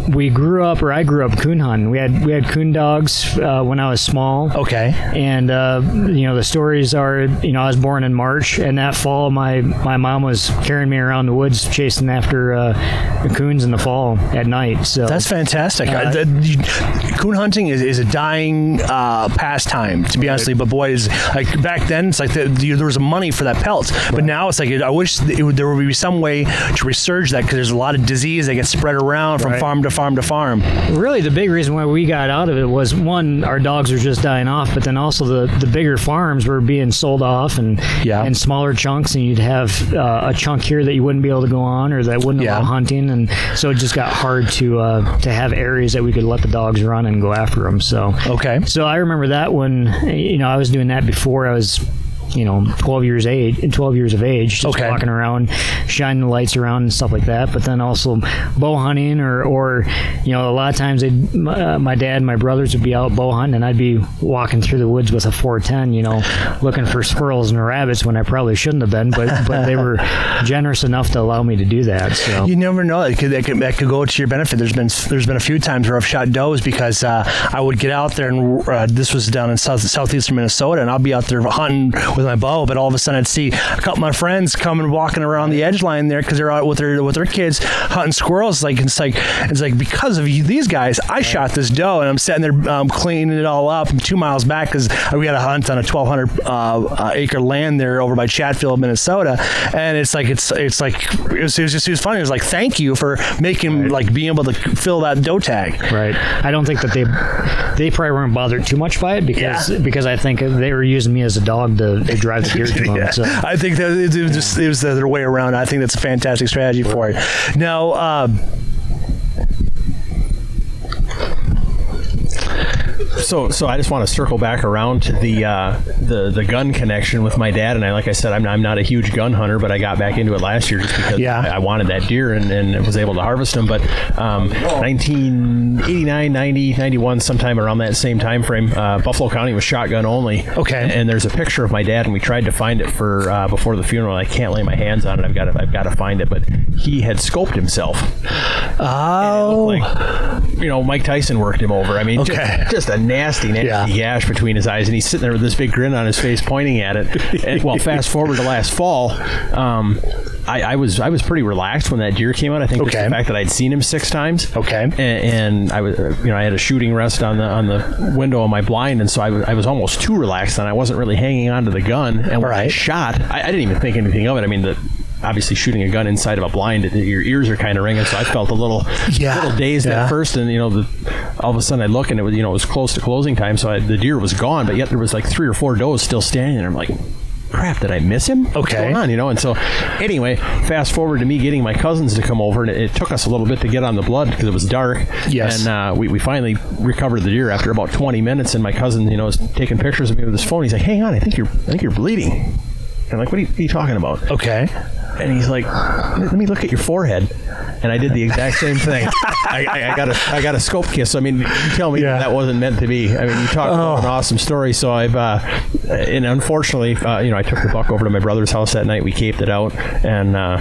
we grew up, or I grew up coon hunting. We had we had coon dogs uh, when I was small. okay And uh, you know the stories are, you know, I was born in March, and that fall, my my mom was carrying me around the woods chasing after uh, coons in the fall at night. So That's fantastic. Uh, Uh, the, coon hunting is, is a dying uh, pastime, to be honest with you. But boy, is like back then, it's like the, the, there was money for that pelt. But now it's like I wish it there would be some way to resurge that because there's a lot of disease that gets spread around from Right. farm to farm to farm. really the big reason why we got out of it was one, our dogs were just dying off, but then also the, the bigger farms were being sold off and Yeah. and smaller chunks, and you'd have uh, a chunk here that you wouldn't be able to go on or that wouldn't Yeah. allow hunting, and so it just got hard to uh, to have areas that we could let the dogs run and go after them. So Okay. So I remember that when you know I was doing that before I was you know 12 years age 12 years of age just Okay. walking around shining the lights around and stuff like that but then also bow hunting or or you know a lot of times they'd, uh, my dad and my brothers would be out bow hunting and I'd be walking through the woods with a 410 you know looking for squirrels and rabbits when I probably shouldn't have been but but they were generous enough to allow me to do that so You never know. It could, that, could, that could go to your benefit. There's been there's been a few times where I've shot does because uh, I would get out there and uh, this was down in south, southeastern Minnesota and I'll be out there hunting with my bow, but all of a sudden I'd see a couple of my friends coming walking around the edge line there because they're out with their with their kids hunting squirrels. Like it's like it's like because of you, these guys, I shot this doe and I'm sitting there um, cleaning it all up. I'm two miles back because we had a hunt on a 1,200 uh, uh, acre land there over by Chatfield, Minnesota, and it's like it's it's like it was, it was just it was funny. It was like thank you for making like being able to fill that doe tag. Right. I don't think that they they probably weren't bothered too much by it because Yeah. because I think they were using me as a dog to, to drive the them. Yeah. So. I think that it, it was just it was the other way around. I think that's a fantastic strategy for it. Now, um, So, so I just want to circle back around to the uh, the the gun connection with my dad and I. Like I said, I'm, I'm not a huge gun hunter, but I got back into it last year just because Yeah. I, I wanted that deer and, and was able to harvest them. But um, 1989, 90, 91, sometime around that same time frame, uh, Buffalo County was shotgun only. Okay. And there's a picture of my dad, and we tried to find it for uh, before the funeral. I can't lay my hands on it. I've got to I've got to find it. But he had scoped himself. oh, Like, you know, Mike Tyson worked him over. I mean, Okay. just, a nasty, nasty Yeah. gash between his eyes, and he's sitting there with this big grin on his face, pointing at it. And, well, fast forward to last fall. Um, I, I was I was pretty relaxed when that deer came out. I think Okay. the fact that I'd seen him six times. Okay. and, and I was uh, you know I had a shooting rest on the on the window of my blind, and so I was, almost too relaxed, and I wasn't really hanging on to the gun. And when I shot, I, I didn't even think anything of it. I mean the. Obviously, shooting a gun inside of a blind, your ears are kind of ringing. So I felt a little, Yeah. little dazed Yeah. at first, and you know, the, all of a sudden I look and it was, you know, it was close to closing time, so I, the deer was gone, but yet there was like three or four does still standing there. I'm like, crap, did I miss him? Okay. What's going on? You know, and so anyway, fast forward to me getting my cousins to come over, and it, it took us a little bit to get on the blood because it was dark. Yes. And uh, we, we finally recovered the deer after about 20 minutes, and my cousin, you know, was taking pictures of me with his phone. He's like, "Hang on, I think you're, I think you're bleeding." I'm like, "What are you, what are you talking about?" Okay. And he's like, "Let me look at your forehead." And I did the exact same thing. I, I, I got a I got a scope kiss. I mean, you tell me Yeah. that wasn't meant to be. I mean, you talk about an awesome story. So I've uh, and unfortunately, uh, you know, I took the buck over to my brother's house that night. We caped it out, and uh,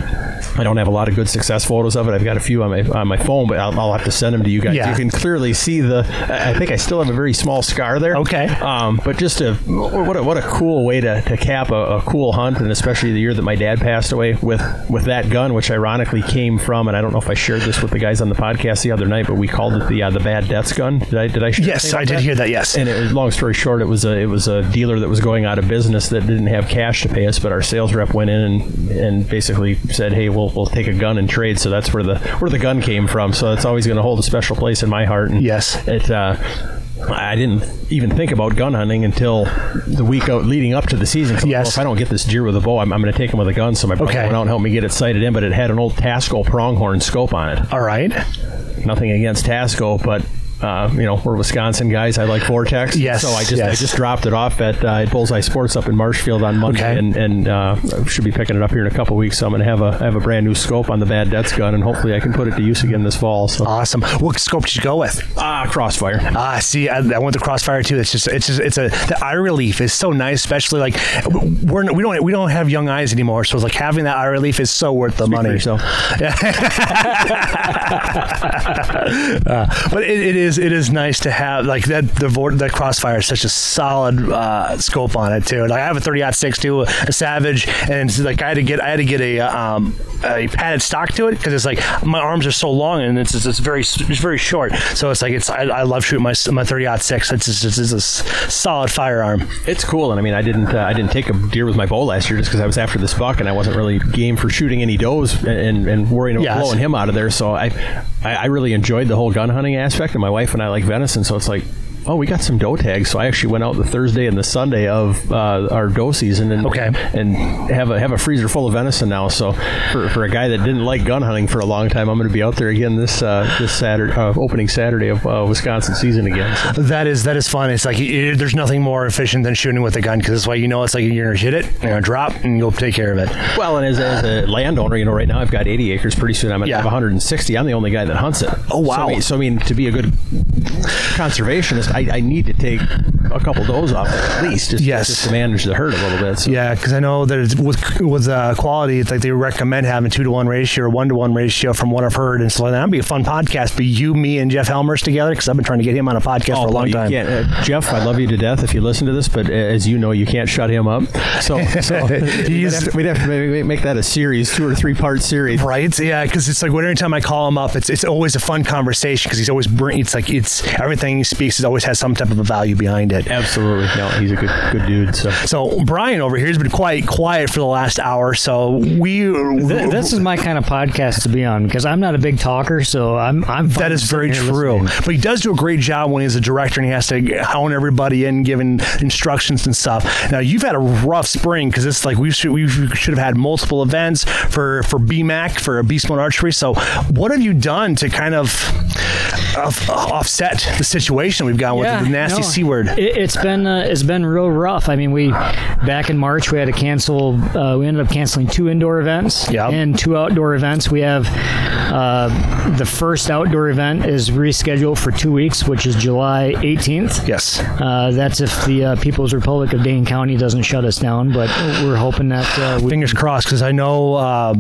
I don't have a lot of good success photos of it. I've got a few on my on my phone, but I'll, I'll have to send them to you guys. Yeah. You can clearly see the. I I think I still have a very small scar there. Okay. Um, but just a what a what a cool way to, to cap a, a cool hunt, and especially the year that my dad passed away with with that gun, which ironically came from, and I don't know if I shared this with the guys on the podcast the other night, but we called it the uh, the bad debts gun. Did I did I? Share Yes, I did hear that, yes. And it was long story short, it was a it was a dealer that was going out of business that didn't have cash to pay us, but our sales rep went in and, and basically said, "Hey, we'll we'll take a gun and trade." So that's where the where the gun came from. So it's always going to hold a special place in my heart. And Yes. it. Uh, I didn't even think about gun hunting until the week out leading up to the season. Yes. well, if I don't get this deer with a bow, I'm, I'm going to take him with a gun. So my brother Okay. went out and helped me get it sighted in, but it had an old Tasco pronghorn scope on it. All right. Nothing against Tasco, but uh, you know we're Wisconsin guys. I like Vortex. Yes, So I just I just dropped it off at, uh, at Bullseye Sports up in Marshfield on Monday, Okay. and and uh, should be picking it up here in a couple weeks. So I'm going to have a have a brand new scope on the Bad Debts gun, and hopefully I can put it to use again this fall. So Awesome. What scope did you go with? ah, crossfire. Ah, see, I, I went to Crossfire too. It's just, it's just, it's a the eye relief is so nice, especially like we're we don't we don't have young eyes anymore, so it's like having that eye relief is so worth the Speak money. yourself. Uh, but it, it is it is nice to have like that the that crossfire is such a solid uh, scope on it too. Like I have a 30 six too, a Savage, and it's like I had to get I had to get a um, a padded stock to it because it's like my arms are so long and it's, it's, very it's very short. So it's like it's I, I love shooting my my 30 six. It's just, it's, it's a solid firearm. It's cool, and I mean, I didn't uh, I didn't take a deer with my bow last year just because I was after this buck, and I wasn't really game for shooting any does and, and worrying about Yes. blowing him out of there. So I, I I really enjoyed the whole gun hunting aspect, and my wife and I like venison, so it's like. Oh, we got some doe tags, so I actually went out the Thursday and the Sunday of uh, our doe season, and Okay. and have a have a freezer full of venison now. So for, for a guy that didn't like gun hunting for a long time, I'm going to be out there again this uh, this Saturday, uh, opening Saturday of uh, Wisconsin season again. So. That is that is fun. It's like you, there's nothing more efficient than shooting with a gun because that's why you know it's like you're gonna hit it, you're gonna drop, and you'll take care of it. Well, and as, as a landowner, you know, right now I've got 80 acres. Pretty soon I'm going to Yeah. have 160. I'm the only guy that hunts it. Oh, wow. So I mean, so, I mean to be a good conservationist, I, I need to take a couple does off at least, just, Yes. just to manage the herd a little bit. So. Yeah, because I know that it's, with with uh, quality, it's like they recommend having two to one ratio or one to one ratio from what I've heard, and so like, that'd be a fun podcast. Be you, me, and Jeff Helmers together because I've been trying to get him on a podcast for a Oh, long time. uh, Jeff, I love you to death if you listen to this, but uh, as you know, you can't shut him up. So, so we'd, have to, we'd have to maybe make that a series, two or three part series. Right? Yeah, because it's like every time I call him up, it's it's always a fun conversation because he's always bring. It's like it's everything he speaks. It always has some type of a value behind it. Absolutely, no, he's a good good dude. So So Brian over here has been quite quiet for the last hour. So we Th- this is my kind of podcast to be on because I'm not a big talker, so I'm I'm. That is very sitting true. listening. But he does do a great job when he's a director and he has to hone everybody in, giving instructions and stuff. Now you've had a rough spring because it's like we should we should have had multiple events for for BMAC for Beast Mode Archery. So what have you done to kind of of- offset the situation we've got with the nasty no, c word? It, it's been uh, it's been real rough. I mean, we back in March we had to cancel. Uh, we ended up canceling two indoor events Yep. and two outdoor events. We have uh, the first outdoor event is rescheduled for two weeks, which is July 18th. Yes. Uh, that's if the uh, People's Republic of Dane County doesn't shut us down, but we're hoping that uh, we Fingers crossed, because I know uh,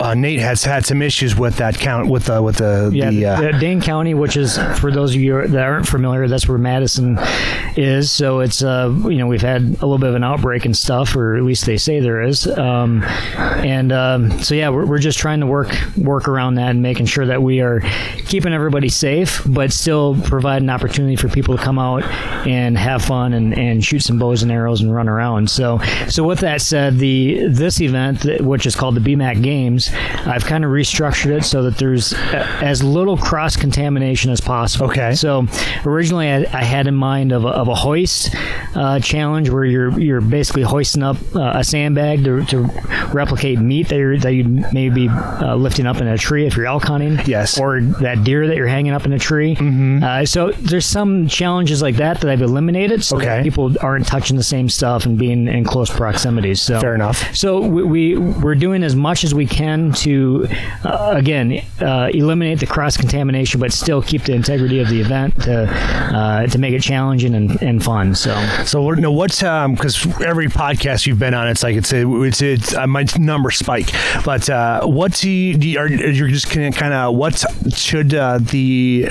uh, Nate has had some issues with that count with the with the, Yeah, the uh, the Dane County, which is for those of you that aren't familiar, that's where Madison is. Is. So it's uh, you know we've had a little bit of an outbreak and stuff, or at least they say there is. Um, and um, so yeah, we're, we're just trying to work work around that and making sure that we are keeping everybody safe, but still provide an opportunity for people to come out and have fun and, and shoot some bows and arrows and run around. So so with that said, the this event, which is called the BMAC Games, I've kind of restructured it so that there's as little cross contamination as possible. Okay. So originally I, I had in mind of a, of a hoist uh, challenge where you're you're basically hoisting up uh, a sandbag to, to replicate meat that you that you maybe uh, lifting up in a tree if you're elk hunting. Yes. Or that deer that you're hanging up in a tree. Mm-hmm. Uh, so there's some challenges like that that I've eliminated so Okay. people aren't touching the same stuff and being in close proximity. So Fair enough. so we, we we're doing as much as we can to uh, again uh, eliminate the cross contamination, but still keep the integrity of the event to uh, to make it challenging and, and fun. So So no, what's um because every podcast you've been on, it's like it's a, it's it's uh, my number spike. But uh, what's the do you, are you're just kind of what should uh, the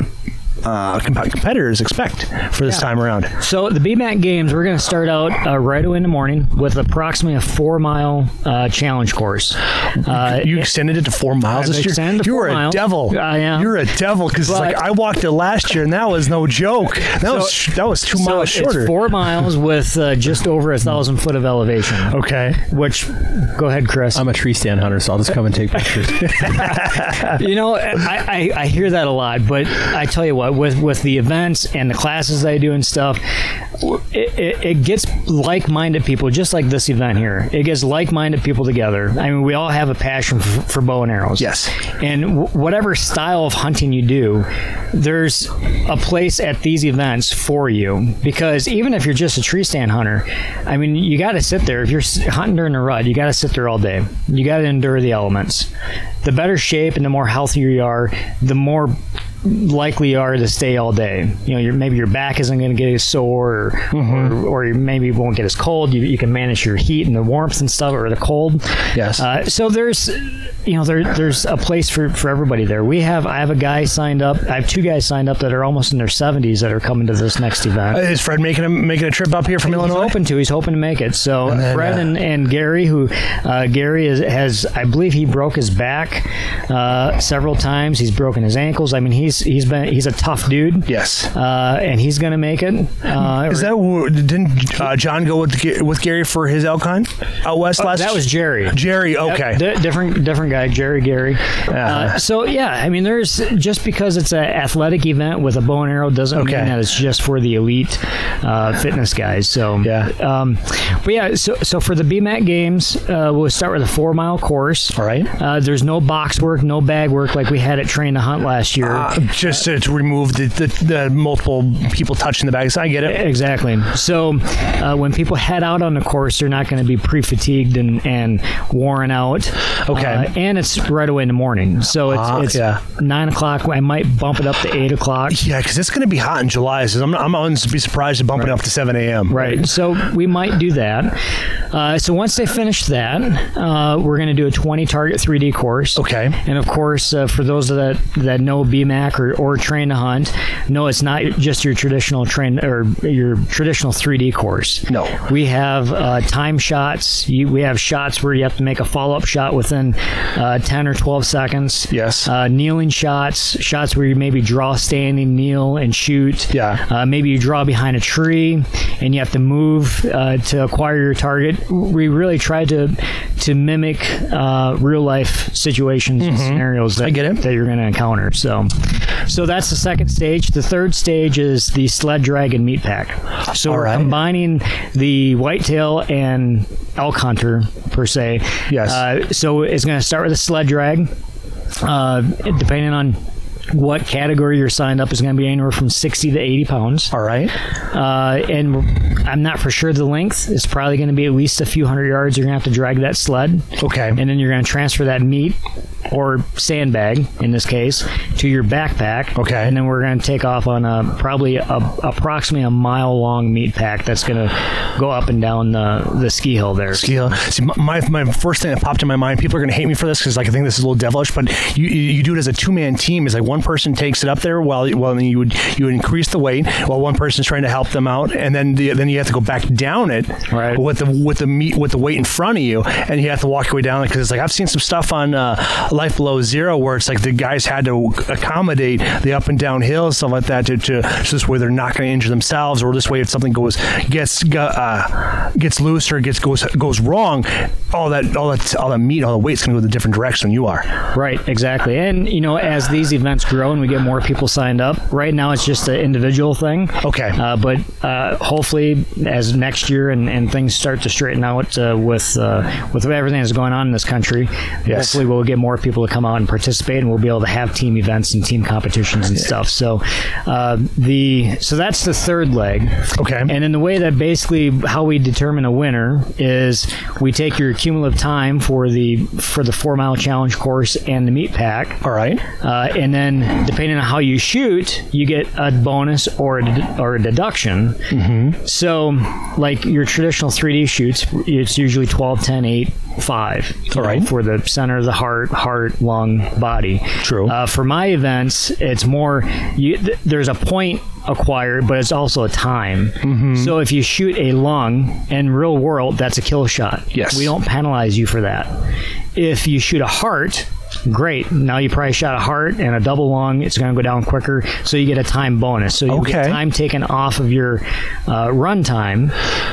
uh, comp- competitors expect for this time around? So the BMAC games, we're going to start out uh, right away in the morning with approximately a four mile uh, challenge course. Uh, You extended it to four miles I've this year. You're a miles. devil. I am. You're a devil because like I walked it last year and that was no joke. That was that was two so miles shorter. It's four miles with uh, just over a thousand foot of elevation. okay. Which, go ahead, Chris. I'm a tree stand hunter, so I'll just come and take pictures. you know, I, I, I hear that a lot, but I tell you what, Uh, with with the events and the classes I do and stuff, it, it, it gets like-minded people, just like this event here. It gets like-minded people together. I mean, we all have a passion for, for bow and arrows. Yes. And w- whatever style of hunting you do, there's a place at these events for you. Because even if you're just a tree stand hunter, I mean, you got to sit there. If you're hunting during a rut, you got to sit there all day. You got to endure the elements. The better shape and the more healthier you are, the more likely are to stay all day. You know, maybe your back isn't going to get as sore, or, Mm-hmm. or, or maybe won't get as cold. You, you can manage your heat and the warmth and stuff, or the cold. Yes. Uh, so there's, you know, there there's a place for, for everybody there. We have I have a guy signed up. I have two guys signed up that are almost in their 70s that are coming to this next event. Is Fred making a making a trip up here from He's Illinois? hoping to. He's hoping to make it. So then, Fred uh, and, and Gary, who uh, Gary is, has, I believe he broke his back uh, several times. He's broken his ankles. I mean, he's he's been he's a tough dude. Yes. Uh, and he's going to make it. Uh, Is that didn't uh, John go with with Gary for his elk hunt out west last? Oh, that was Jerry. Jerry. Okay. Di- different different guy, Jerry Gary. Uh, so yeah, I mean, there's just because it's an athletic event with a bow and arrow doesn't Okay. mean that it's just for the elite uh, fitness guys. So Yeah. Um, but yeah, so so for the BMAC games, uh, we'll start with a four mile course. All right. Uh, there's no box work, no bag work like we had at Train to Hunt last year. Uh, just to, to remove the, the, the multiple people touching the bags. I get it. Exactly. So uh, when people head out on the course, they're not going to be pre-fatigued and, and worn out. Okay. Uh, and it's right away in the morning, so it's, Ah, it's yeah. nine o'clock. I might bump it up to eight o'clock. Yeah, because it's going to be hot in July. So I'm, I'm going to be surprised to bump it up to 7 a.m. Right. So we might do that. Uh, so once they finish that, uh, we're going to do a 20 target 3D course. Okay. And of course, uh, for those that that know BMAC or, or train to hunt, no, it's not just your traditional train or your traditional 3D course. No. We have uh, time shots. You, we have shots where you have to make a follow up shot within uh, 10 or 12 seconds. Yes. Uh, kneeling shots, shots where you maybe draw standing, kneel, and shoot. Yeah. Uh, maybe you draw behind a tree and you have to move uh, to acquire your target. We really try to to mimic uh, real life situations and scenarios that, Mm-hmm. I get it. that you're going to encounter. So, so that's the second stage. The third stage is the sled dragon meat pack. So All we're combining the whitetail and elk hunter per se. Yes. Uh, so it's going to start with a sled drag. Uh, depending on what category you're signed up is going to be anywhere from 60 to 80 pounds. All right. Uh, and I'm not for sure the length. It's probably going to be at least a few hundred yards. You're going to have to drag that sled. Okay. And then you're going to transfer that meat or sandbag, in this case, to your backpack. Okay. And then we're going to take off on a probably a, approximately a mile long meat pack that's going to go up and down the, the ski hill there. Skill. See, my, my first thing that popped in my mind, people are going to hate me for this because like I think this is a little devilish, but you you you do it as a two man team. Is like one one person takes it up there while well you would you would increase the weight while one person's trying to help them out, and then the, then you have to go back down it Right. with the with the meat with the weight in front of you, and you have to walk your way down it because it's like I've seen some stuff on uh, Life Below Zero where it's like the guys had to accommodate the up and down hills stuff like that to, to just where they're not going to injure themselves or this way if something goes gets uh, gets loose or gets goes goes wrong, all that all that all that meat all the weight's going to go the different direction you are. Right, exactly. And you know, as these events grow and we get more people signed up, right now it's just an individual thing. Okay. Uh, but uh, hopefully, as next year and, and things start to straighten out uh, with uh, with everything that's going on in this country, Yes. hopefully we'll get more people to come out and participate, and we'll be able to have team events and team competitions and stuff. So uh, the so that's the third leg. Okay. And then the way that basically how we determine a winner is we take your cumulative time for the for the four mile challenge course and the meat pack. All right. Uh, and then, depending on how you shoot, you get a bonus or a, de- or a deduction. Mm-hmm. So, like your traditional 3D shoots, it's usually 12, 10, 8, 5. you All know. For the center of the heart, heart, lung, body. True. Uh, for my events, it's more, you, th- there's a point acquired, but it's also a time. Mm-hmm. So, if you shoot a lung in real world, that's a kill shot. Yes. We don't penalize you for that. If you shoot a heart, great. Now you probably shot a heart and a double lung. It's going to go down quicker, so you get a time bonus. So you get time taken off of your uh, run time.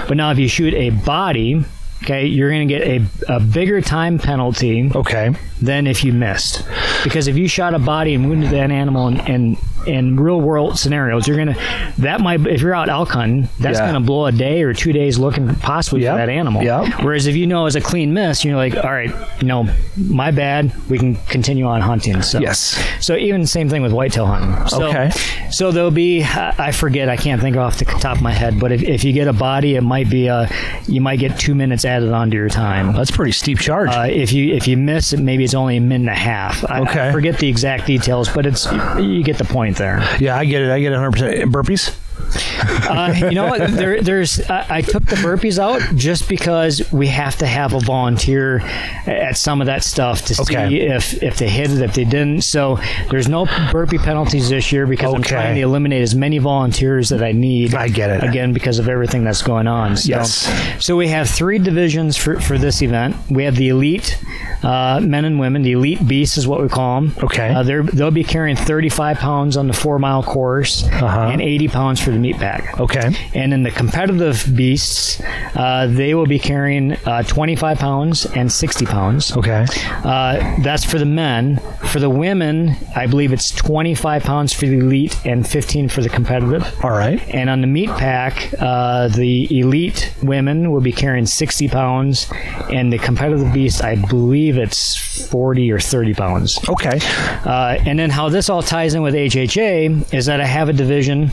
But now if you shoot a body, okay, you're going to get a, a bigger time penalty Okay. than if you missed. Because if you shot a body and wounded that animal and, in, in real world scenarios, you're gonna that might if you're out elk hunting, that's Yeah. gonna blow a day or two days looking possibly Yep. for that animal. Yep. Whereas if you know it's a clean miss, you're like, all right, you know, my bad. We can continue on hunting. So Yes. So even same thing with whitetail hunting. So, Okay. So there'll be I I forget I can't think off the top of my head, but if, if you get a body, it might be a you might get two minutes added onto your time. That's pretty steep charge. Uh, if you if you miss it, maybe it's only a minute and a half. I, Okay. I forget the exact details, but it's you get the point there. yeah, I get it. I get it 100%. Burpees? Uh, you know what? There, there's I, I took the burpees out just because we have to have a volunteer at some of that stuff to Okay. see if if they hit it, if they didn't. So there's no burpee penalties this year because I'm trying to eliminate as many volunteers that I need. I get it. again because of everything that's going on. So, Yes. So we have three divisions for for this event. We have the elite uh, men and women. The elite beasts is what we call them. Okay. Uh, they'll be carrying 35 pounds on the four mile course Uh-huh. and 80 pounds for the meat pack. Okay. And in the competitive beasts, uh, they will be carrying uh, 25 pounds and 60 pounds. Okay. Uh, that's for the men. For the women, I believe it's 25 pounds for the elite and 15 for the competitive. All right. And on the meat pack, uh, the elite women will be carrying 60 pounds, and the competitive beast, I believe it's 40 or 30 pounds. Okay. Uh, and then how this all ties in with HHA is that I have a division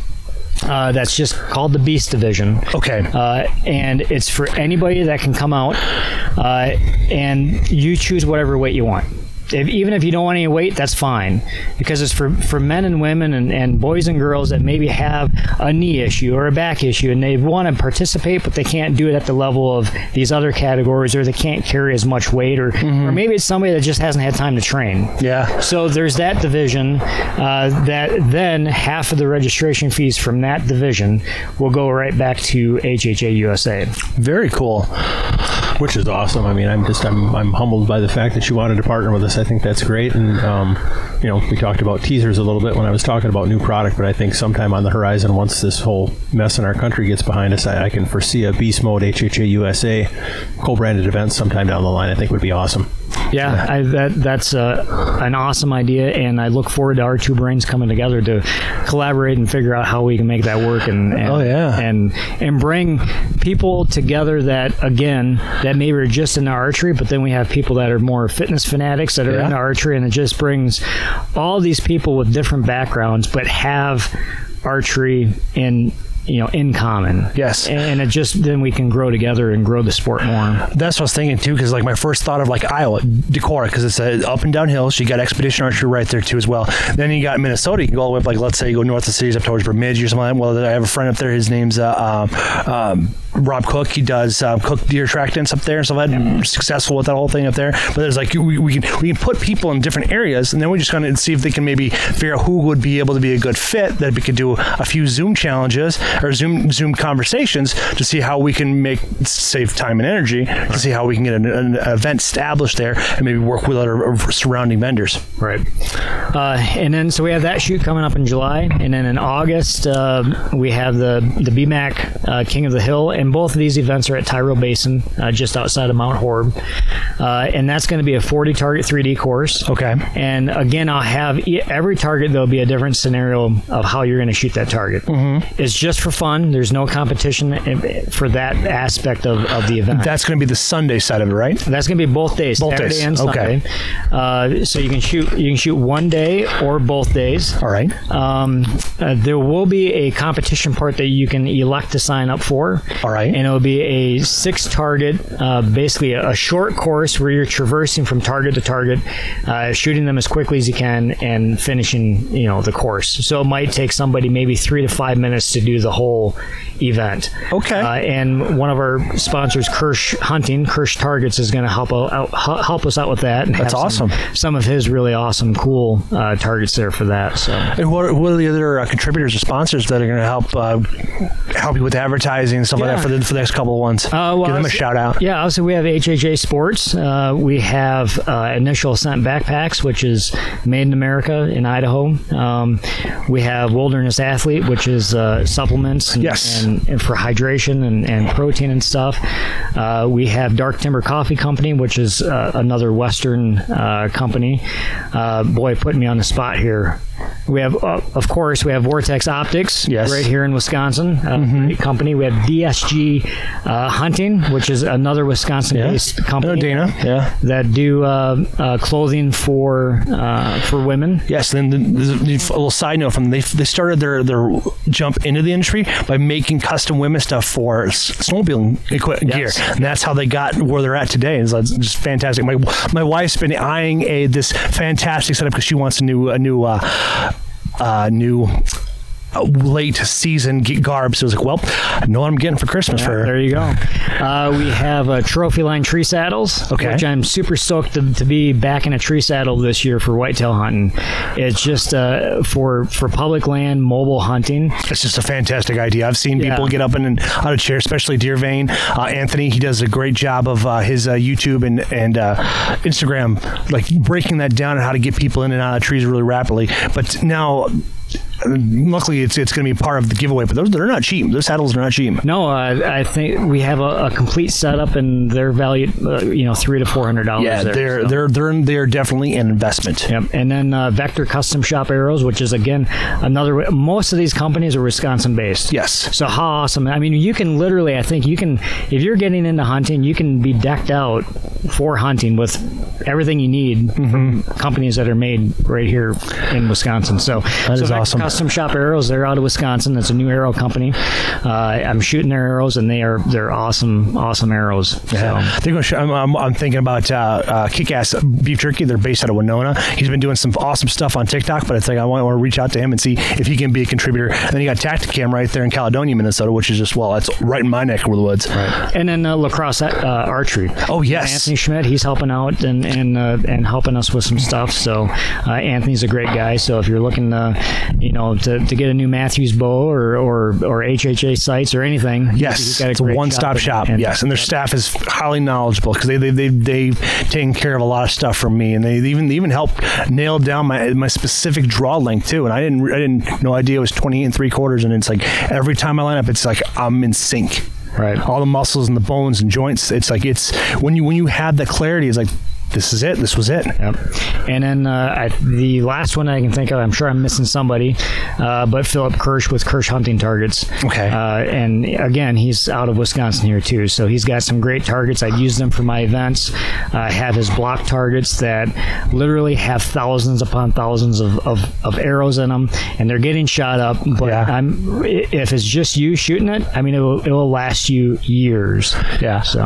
uh, that's just called the Beast Division. Okay. Uh, and it's for anybody that can come out, uh, and you choose whatever weight you want. If, even if you don't want any weight, that's fine, because it's for, for men and women and, and boys and girls that maybe have a knee issue or a back issue, and they want to participate, but they can't do it at the level of these other categories, or they can't carry as much weight, or or maybe it's somebody that just hasn't had time to train. Yeah. So there's that division. Uh, that then half of the registration fees from that division will go right back to HHA USA. Very cool. which is awesome. I mean, I'm just I'm I'm humbled by the fact that you wanted to partner with us. I think that's great, and um, you know, we talked about teasers a little bit when I was talking about new product, but I think sometime on the horizon, once this whole mess in our country gets behind us, I, I can foresee a Beast Mode HHA USA co-branded event sometime down the line. I think would be awesome. Yeah, I, that that's uh, an awesome idea, and I look forward to our two brains coming together to collaborate and figure out how we can make that work. And, and Oh, yeah. and and bring people together that again that maybe are just into archery, but then we have people that are more fitness fanatics that are Yeah. into archery, and it just brings all these people with different backgrounds, but have archery in you know in common. Yes. and it just then we can grow together and grow the sport more. That's what I was thinking too, because like my first thought of like Iowa, Decorah, because it's a up and down hills. You got expedition archery right there too as well. Then you got Minnesota. You can go all the way up, like let's say you go north of the cities up towards Bemidji or something. Like that. Well, I have a friend up there. His name's uh, um, um, Rob Cook. He does um, Cook Deer Tractants up there and stuff like that. Successful with that whole thing up there. But there's like we, we can we can put people in different areas, and then we're just going to see if they can maybe figure out who would be able to be a good fit. That we could do a few Zoom challenges or Zoom Zoom conversations to see how we can make save time and energy to see how we can get an, an event established there and maybe work with other surrounding vendors. Right. Uh, and then so we have that shoot coming up in July, and then in August uh, we have the the BMAC uh, King of the Hill, and both of these events are at Tyrol Basin, uh, just outside of Mount Horeb, uh, and that's going to be a 40 target 3D course. Okay. And again, I'll have e- every target. There'll be a different scenario of how you're going to shoot that target. Mm-hmm. It's just for fun. There's no competition eh, for that aspect of, of the event. That's going to be the Sunday side of it, right? That's going to be both days, Both Saturday days, and okay. Uh, so you can shoot you can shoot one day or both days. All right. Um, uh, there will be a competition part that you can elect to sign up for. All right. And it'll be a six target, uh, basically a, a short course where you're traversing from target to target, uh, shooting them as quickly as you can, and finishing you know the course. So it might take somebody maybe three to five minutes to do the whole event. Okay. Uh, and one of our sponsors, Kirsch Hunting, Kirsch Targets, is going to help out, help us out with that. And That's have some- awesome. Some, of his really awesome, cool uh, targets there for that. So. And what, what are the other uh, contributors or sponsors that are going to help uh, help you with advertising and stuff like that Yeah. For the, for the next couple of ones? Uh, well, Give them a shout out. Yeah, obviously we have HHA Sports. Uh, we have uh, Initial Ascent Backpacks, which is made in America in Idaho. Um, we have Wilderness Athlete, which is uh, supplements and, Yes. and, and for hydration and, and protein and stuff. Uh, we have Dark Timber Coffee Company, which is uh, another Western uh, company. Uh, boy, putting me on the spot here. We have, uh, of course, we have Vortex Optics Yes. right here in Wisconsin. Uh, Mm-hmm. company. We have DSG uh, Hunting, which is another Wisconsin-based Yeah. company. Oh, Dana. Yeah. That do uh, uh, clothing for uh, for women. Yes, and then the, the, a little side note from them, they they started their their jump into the industry by making custom women's stuff for s- snowmobiling equi- Yes. gear, and that's how they got where they're at today. It's just fantastic. My my wife's been eyeing a this fantastic setup because she wants a new a new uh, new. Late season garb, so I was like, "Well, I know what I'm getting for Christmas for her." There you go. Uh, we have uh, Trophyline tree saddles, Okay. which I'm super stoked to, to be back in a tree saddle this year for whitetail hunting. It's just uh, for for public land mobile hunting. It's just a fantastic idea. I've seen Yeah. people get up in and out of chairs, especially Deer Vein. Uh, Anthony, he does a great job of uh, his uh, YouTube and and uh, Instagram, like breaking that down and how to get people in and out of trees really rapidly. But now, luckily, it's it's going to be part of the giveaway. But those they're not cheap. Those saddles are not cheap. No, uh, I think we have a, a complete setup, and they're valued, uh, you know, three to four hundred dollars. Yeah, there, they're so. they're they're they're definitely an investment. Yep. And then uh, Vector Custom Shop Arrows, which is again another. Most of these companies are Wisconsin based. Yes. So how awesome! I mean, you can literally, I think you can, if you're getting into hunting, you can be decked out for hunting with everything you need from companies that are made right here in Wisconsin. So Mm-hmm. That so is awesome. Custom Shop Arrows, they're out of Wisconsin. It's a new arrow company. Uh, I'm shooting their arrows, and they are they're awesome, awesome arrows. Yeah. So. They're going to I'm, I'm, I'm thinking about uh, uh, Kick-Ass Beef Jerky. They're based out of Winona. He's been doing some awesome stuff on TikTok, but it's like I want, I want to reach out to him and see if he can be a contributor. And then you got Tactacam right there in Caledonia, Minnesota, which is just, well, that's right in my neck of the woods. Right. And then uh, La Crosse uh, archery. Oh, yes. Anthony Schmidt, he's helping out and and uh, and helping us with some stuff. So uh, Anthony's a great guy. So if you're looking, to, you know, to, to get a new Mathews bow or or, or HHA sights or anything, Yes, it's a one-stop shop. and- yes, and their staff is highly knowledgeable because they they they they've taken care of a lot of stuff for me, and they even they even helped nail down my my specific draw length too. And I didn't I didn't no idea it was twenty and three quarters, and it's like every time I line up, it's like I'm in sync. Right. all the muscles and the bones and joints. It's like it's when you when you have that clarity, it's like this is it. This was it. Yep. And then uh, I, the last one I can think of, I'm sure I'm missing somebody, uh, but Philip Kirsch with Kirsch Hunting Targets. Okay. Uh, and again, he's out of Wisconsin here too, so he's got some great targets. I'd use them for my events. I have his block targets that literally have thousands upon thousands of, of, of arrows in them, and they're getting shot up. But Yeah. I'm if it's just you shooting it, I mean, it will, it will last you years. Yeah. So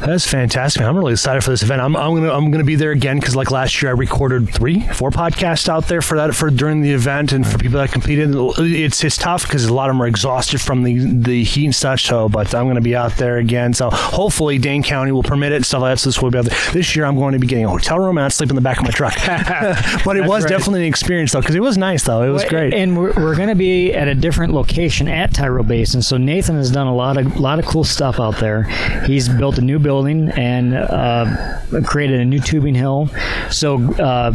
That's fantastic. I'm really excited for this event. I'm, I'm gonna I'm gonna be there again because like last year I recorded three four podcasts out there for that for during the event and for people that competed. It's it's tough because a lot of them are exhausted from the the heat and such. So, but I'm gonna be out there again. So hopefully Dane County will permit it and stuff like that. So this will be out there. This year I'm going to be getting a hotel room and I'll sleep in the back of my truck. but it was right. definitely an experience though because it was nice though. It was great. And we're, we're going to be at a different location at Tyrol Basin. So Nathan has done a lot of lot of cool stuff out there. He's built a new building and uh, created a new tubing hill. So uh,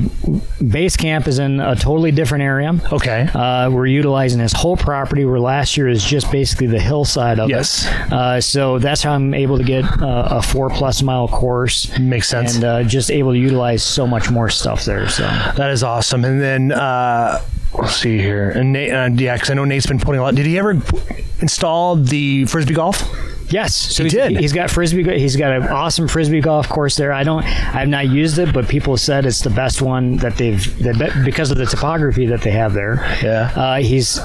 base camp is in a totally different area. Okay. Uh, we're utilizing this whole property, where last year is just basically the hillside of Yes. it. Uh, so that's how I'm able to get uh, a four plus mile course. Makes sense. And uh, just able to utilize so much more stuff there. So. That is awesome. And then uh, let's see here. And Nate, uh, yeah, because I know Nate's been putting a lot. Did he ever install the frisbee golf? Yes, so He he's, did. He's got frisbee. He's got an awesome frisbee golf course there. I don't. I've not used it, but people said it's the best one that they've that, because of the topography that they have there. Yeah. Uh, he's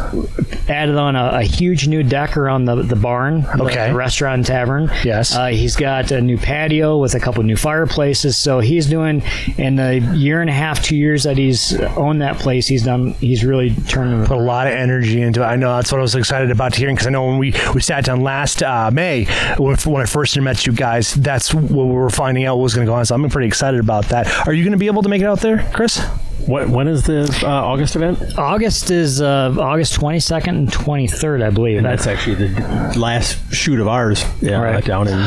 added on a, a huge new deck around the the barn, the- Okay. the restaurant and tavern. Yes. Uh, he's got a new patio with a couple new fireplaces. So he's doing in the year and a half, two years that he's owned that place. He's done. He's really turning. Put a lot of energy into it. I know that's what I was excited about hearing because I know when we, we sat down last uh, May when, I first met you guys, that's what we were finding out what was going to go on. So I'm pretty excited about that. Are you going to be able to make it out there, Chris? What, when is the uh, August event? August is uh, August 22nd and 23rd, I believe. And That's actually the last shoot of ours. Yeah, Right. down in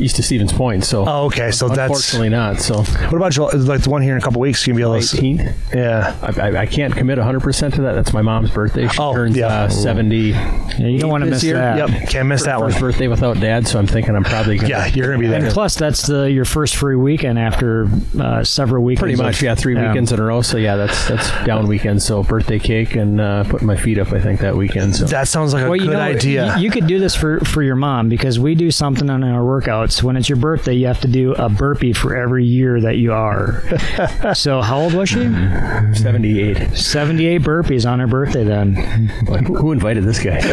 east of Stevens Point. So Oh, okay. So that's unfortunately not. So what about July, like the one here in a couple weeks? You can be able to. 18th. Yeah. I, I, I can't commit 100% to that. That's my mom's birthday. She Oh, turns yeah. uh, 70. Yeah, you don't want to miss year. that. Yep. Can't miss that one. First birthday without dad, so I'm thinking I'm probably going to. Yeah, you're going to be there. And plus, that's the your first free weekend after uh, several weekends. Pretty much, of- yeah, three weekends in a row. So yeah, that's that's down weekend. So birthday cake and uh, putting my feet up. I think that weekend. So That sounds like a Well, you good know, idea. You, you could do this for, for your mom because we do something on our workouts. When it's your birthday, you have to do a burpee for every year that you are. so, how old was she? 78. 78 burpees on her birthday then. Who who invited this guy?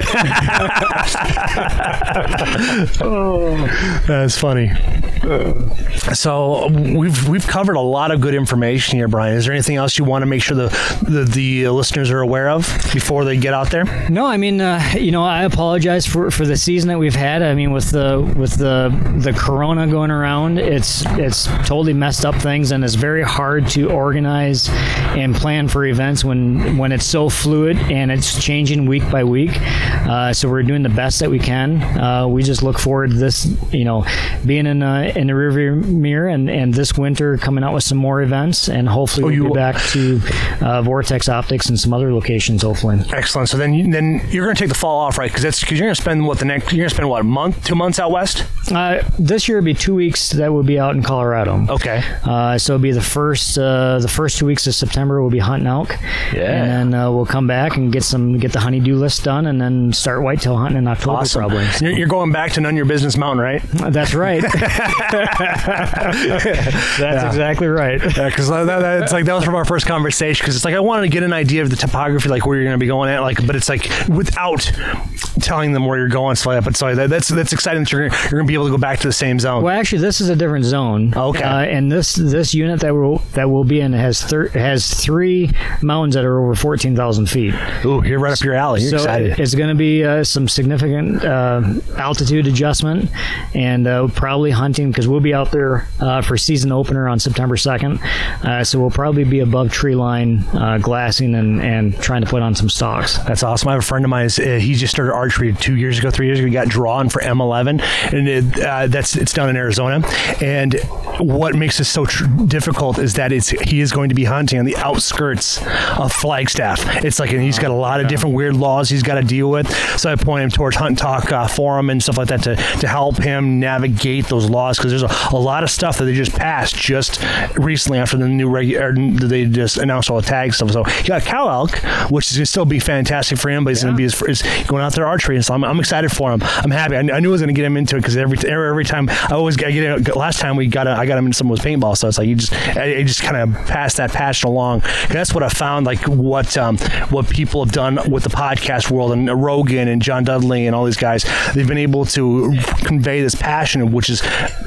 That's funny. So we've we've covered a lot of good information here, Brian. Is there anything else you want to make sure the the, the listeners are aware of before they get out there? No, I mean, uh, you know, I apologize for, for the season that we've had. I mean, with the with the the corona going around, it's it's totally messed up things, and it's very hard to organize and plan for events when when it's so fluid and it's changing week by week. Uh, so we're doing the best that we can. Uh, we just look forward to this, you know, being in uh, in the rearview mirror, and, and this winter coming out with some more events, and hopefully we'll you- be back to uh, Vortex Optics and some other locations. Hopefully. Excellent. So then you, then you're going to take the fall off, right? Because that's because you're going to spend what the next you're going to spend what a month, two months out west. Uh, this year would be two weeks that will be out in Colorado. Okay. Uh, so it'll be the first uh, the first two weeks of September. We'll be hunting elk, Yeah. and then uh, we'll come back and get some get the honeydew list done, and then start whitetail hunting in October Awesome. probably. You're, you're going back to none your business mountain, right? That's right. That's exactly right. Yeah, because that, that, it's like that was from our first conversation. Because it's like I wanted to get an idea of the topography, like where you're going to be going at, like, but it's like without telling them where you're going, like. But so that, that's that's exciting that you're gonna, you're going to be able to go back to the same zone. Well, actually, this is a different zone. Okay. Uh, and this this unit that we'll that we'll be in has thir- has three mountains that are over fourteen thousand feet. Ooh, you're right up your alley. You're so excited. it's going to be uh, some significant uh, altitude adjustment and uh, probably hunting because we'll be out there uh, for season opener on September 2nd. Uh, so we'll probably be above tree line uh, glassing and, and trying to put on some stalks. That's awesome. I have a friend of mine. Uh, he just started archery two years ago, three years ago. He got drawn for M11, and it, uh, that's it's down in Arizona, and what makes this so tr- difficult is that it's he is going to be hunting on the outskirts of Flagstaff. It's like and he's got a lot of different weird laws he's got to deal with. So I point him towards Hunt Talk uh, Forum and stuff like that to, to help him navigate those laws because there's a, a lot of stuff that they just passed just recently after the new regular they just announced all the tag stuff. So you got cow elk, which is going to still be fantastic for him, but he's going to be his, his going out there archery, and so I'm, I'm excited for him. I'm happy. I, I knew I was going to get him into it because every every every time I always get it. Last time we got a, I got him into some of his paintball, so it's like you just I, I just kind of passed that passion along. that's what I found, like what um, what people have done with the podcast world and Rogan and John Dudley and all these guys. They've been able to convey this passion, which has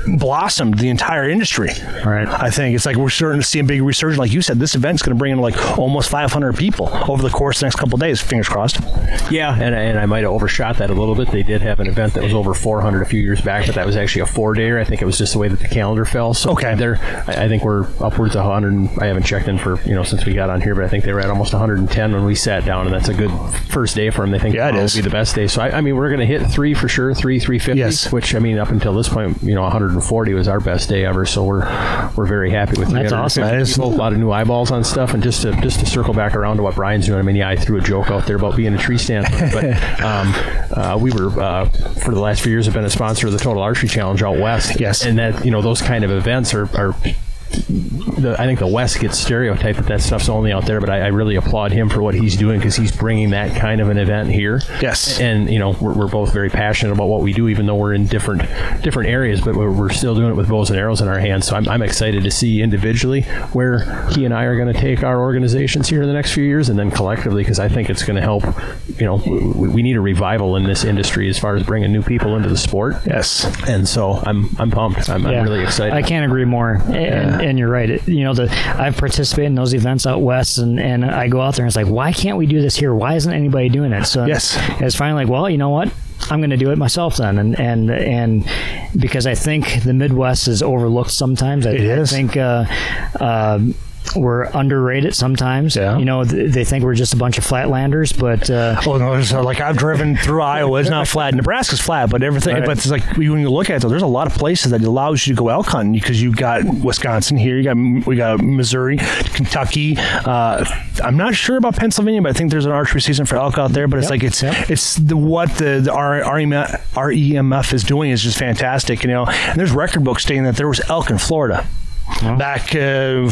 blossomed the entire industry. Right. I think it's like we're starting to see a big resurgence. Like you said, this event's going to bring in like almost 500 people over the course of the next couple of days. Fingers crossed. Yeah, and, and I might have overshot that a little bit. They did have an event that was over 400 a few years back, but that was actually a four-dayer. I think it was just the way that the calendar fell. So Okay. there, I I think we're upwards of 100. I haven't checked in for you know since we got on here, but I think they were at almost 110 when we sat down, and that's a good first day for them. They think Yeah, it tomorrow is. will be the best day. So I, I mean, we're going to hit three for sure, three 350. Yes. Which I mean, up until this point, you know, 140 was our best day ever. So we're we're very happy with That's 350 awesome. That is- people, a lot of new eyeballs on stuff, and just to just to circle back around to what Brian's doing. I mean, yeah, I threw a joke out there about being a tree stand, but um, uh, we were uh, for the last few years have been a sponsor of the Total Archery Challenge out west. Yes. and that you know those kind of events are. are the, I think the West gets stereotyped that that stuff's only out there, but I, I really applaud him for what he's doing because he's bringing that kind of an event here. Yes. and you know we're, we're both very passionate about what we do, even though we're in different different areas, but we're, we're still doing it with bows and arrows in our hands. So I'm, I'm excited to see individually where he and I are going to take our organizations here in the next few years, and then collectively because I think it's going to help. You know, we, we need a revival in this industry as far as bringing new people into the sport. Yes. And so I'm I'm pumped. I'm, I'm really excited. I can't agree more. And, and you're right. It- you know, the I've participated in those events out west, and, and I go out there and it's like, why can't we do this here? Why isn't anybody doing it? So Yes. it's finally like, well, you know what? I'm going to do it myself then, and and and because I think the Midwest is overlooked sometimes. I, It is. I think. Uh, um we're underrated sometimes. Yeah. You know, th- they think we're just a bunch of flatlanders, but uh, Oh no! So like I've driven through Iowa. It's not flat. Nebraska's flat, but everything. Right. But it's like when you look at it, though, there's a lot of places that allows you to go elk hunting because you got Wisconsin here. You got we got Missouri, Kentucky. Uh, I'm not sure about Pennsylvania, but I think there's an archery season for elk out there. But it's like it's it's the what the the R, RMEF, RMEF is doing is just fantastic. You know, and there's record books stating that there was elk in Florida. Back uh,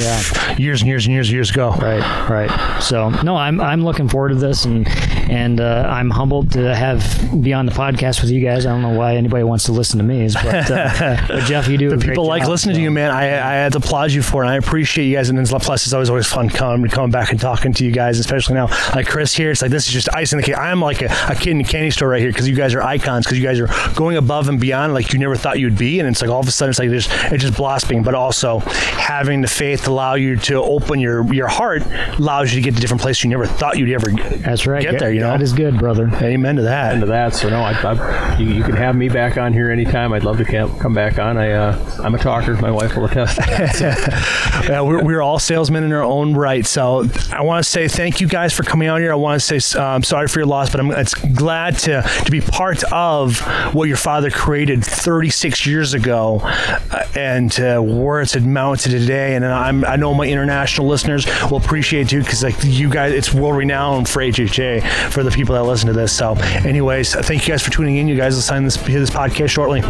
years and years and years and years ago. Right, right. So no, I'm I'm looking forward to this, and and uh, I'm humbled to have be on the podcast with you guys. I don't know why anybody wants to listen to me, but, uh, but Jeff, you do. great people like job, listening to you, man. I, I had to applaud you for it. I appreciate you guys. And plus, it's always always fun coming coming back and talking to you guys, especially now. Like Chris here, it's like this is just icing the cake. I'm like a, a kid in a candy store right here because you guys are icons. Because you guys are going above and beyond like you never thought you'd be. And it's like all of a sudden it's like just it's just blossoming. But also having the faith allow you to open your your heart allows you to get to different places you never thought you'd ever That's right. get there. You know, that is good, brother. amen to that. into that. So no, I, I you, you can have me back on here anytime. I'd love to come back on. I uh, I'm a talker. My wife will attest. To that. So, Yeah, we're, we're all salesmen in our own right. So I want to say thank you guys for coming out here. I want to say um, sorry for your loss, but I'm it's glad to, to be part of what your father created 36 years ago uh, and uh, where it's mounted today. And I'm, I know my international listeners will appreciate you because like you guys, it's world renowned for HHA for the people that listen to this. So anyways, thank you guys for tuning in. You guys will sign this, this podcast shortly.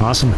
Awesome.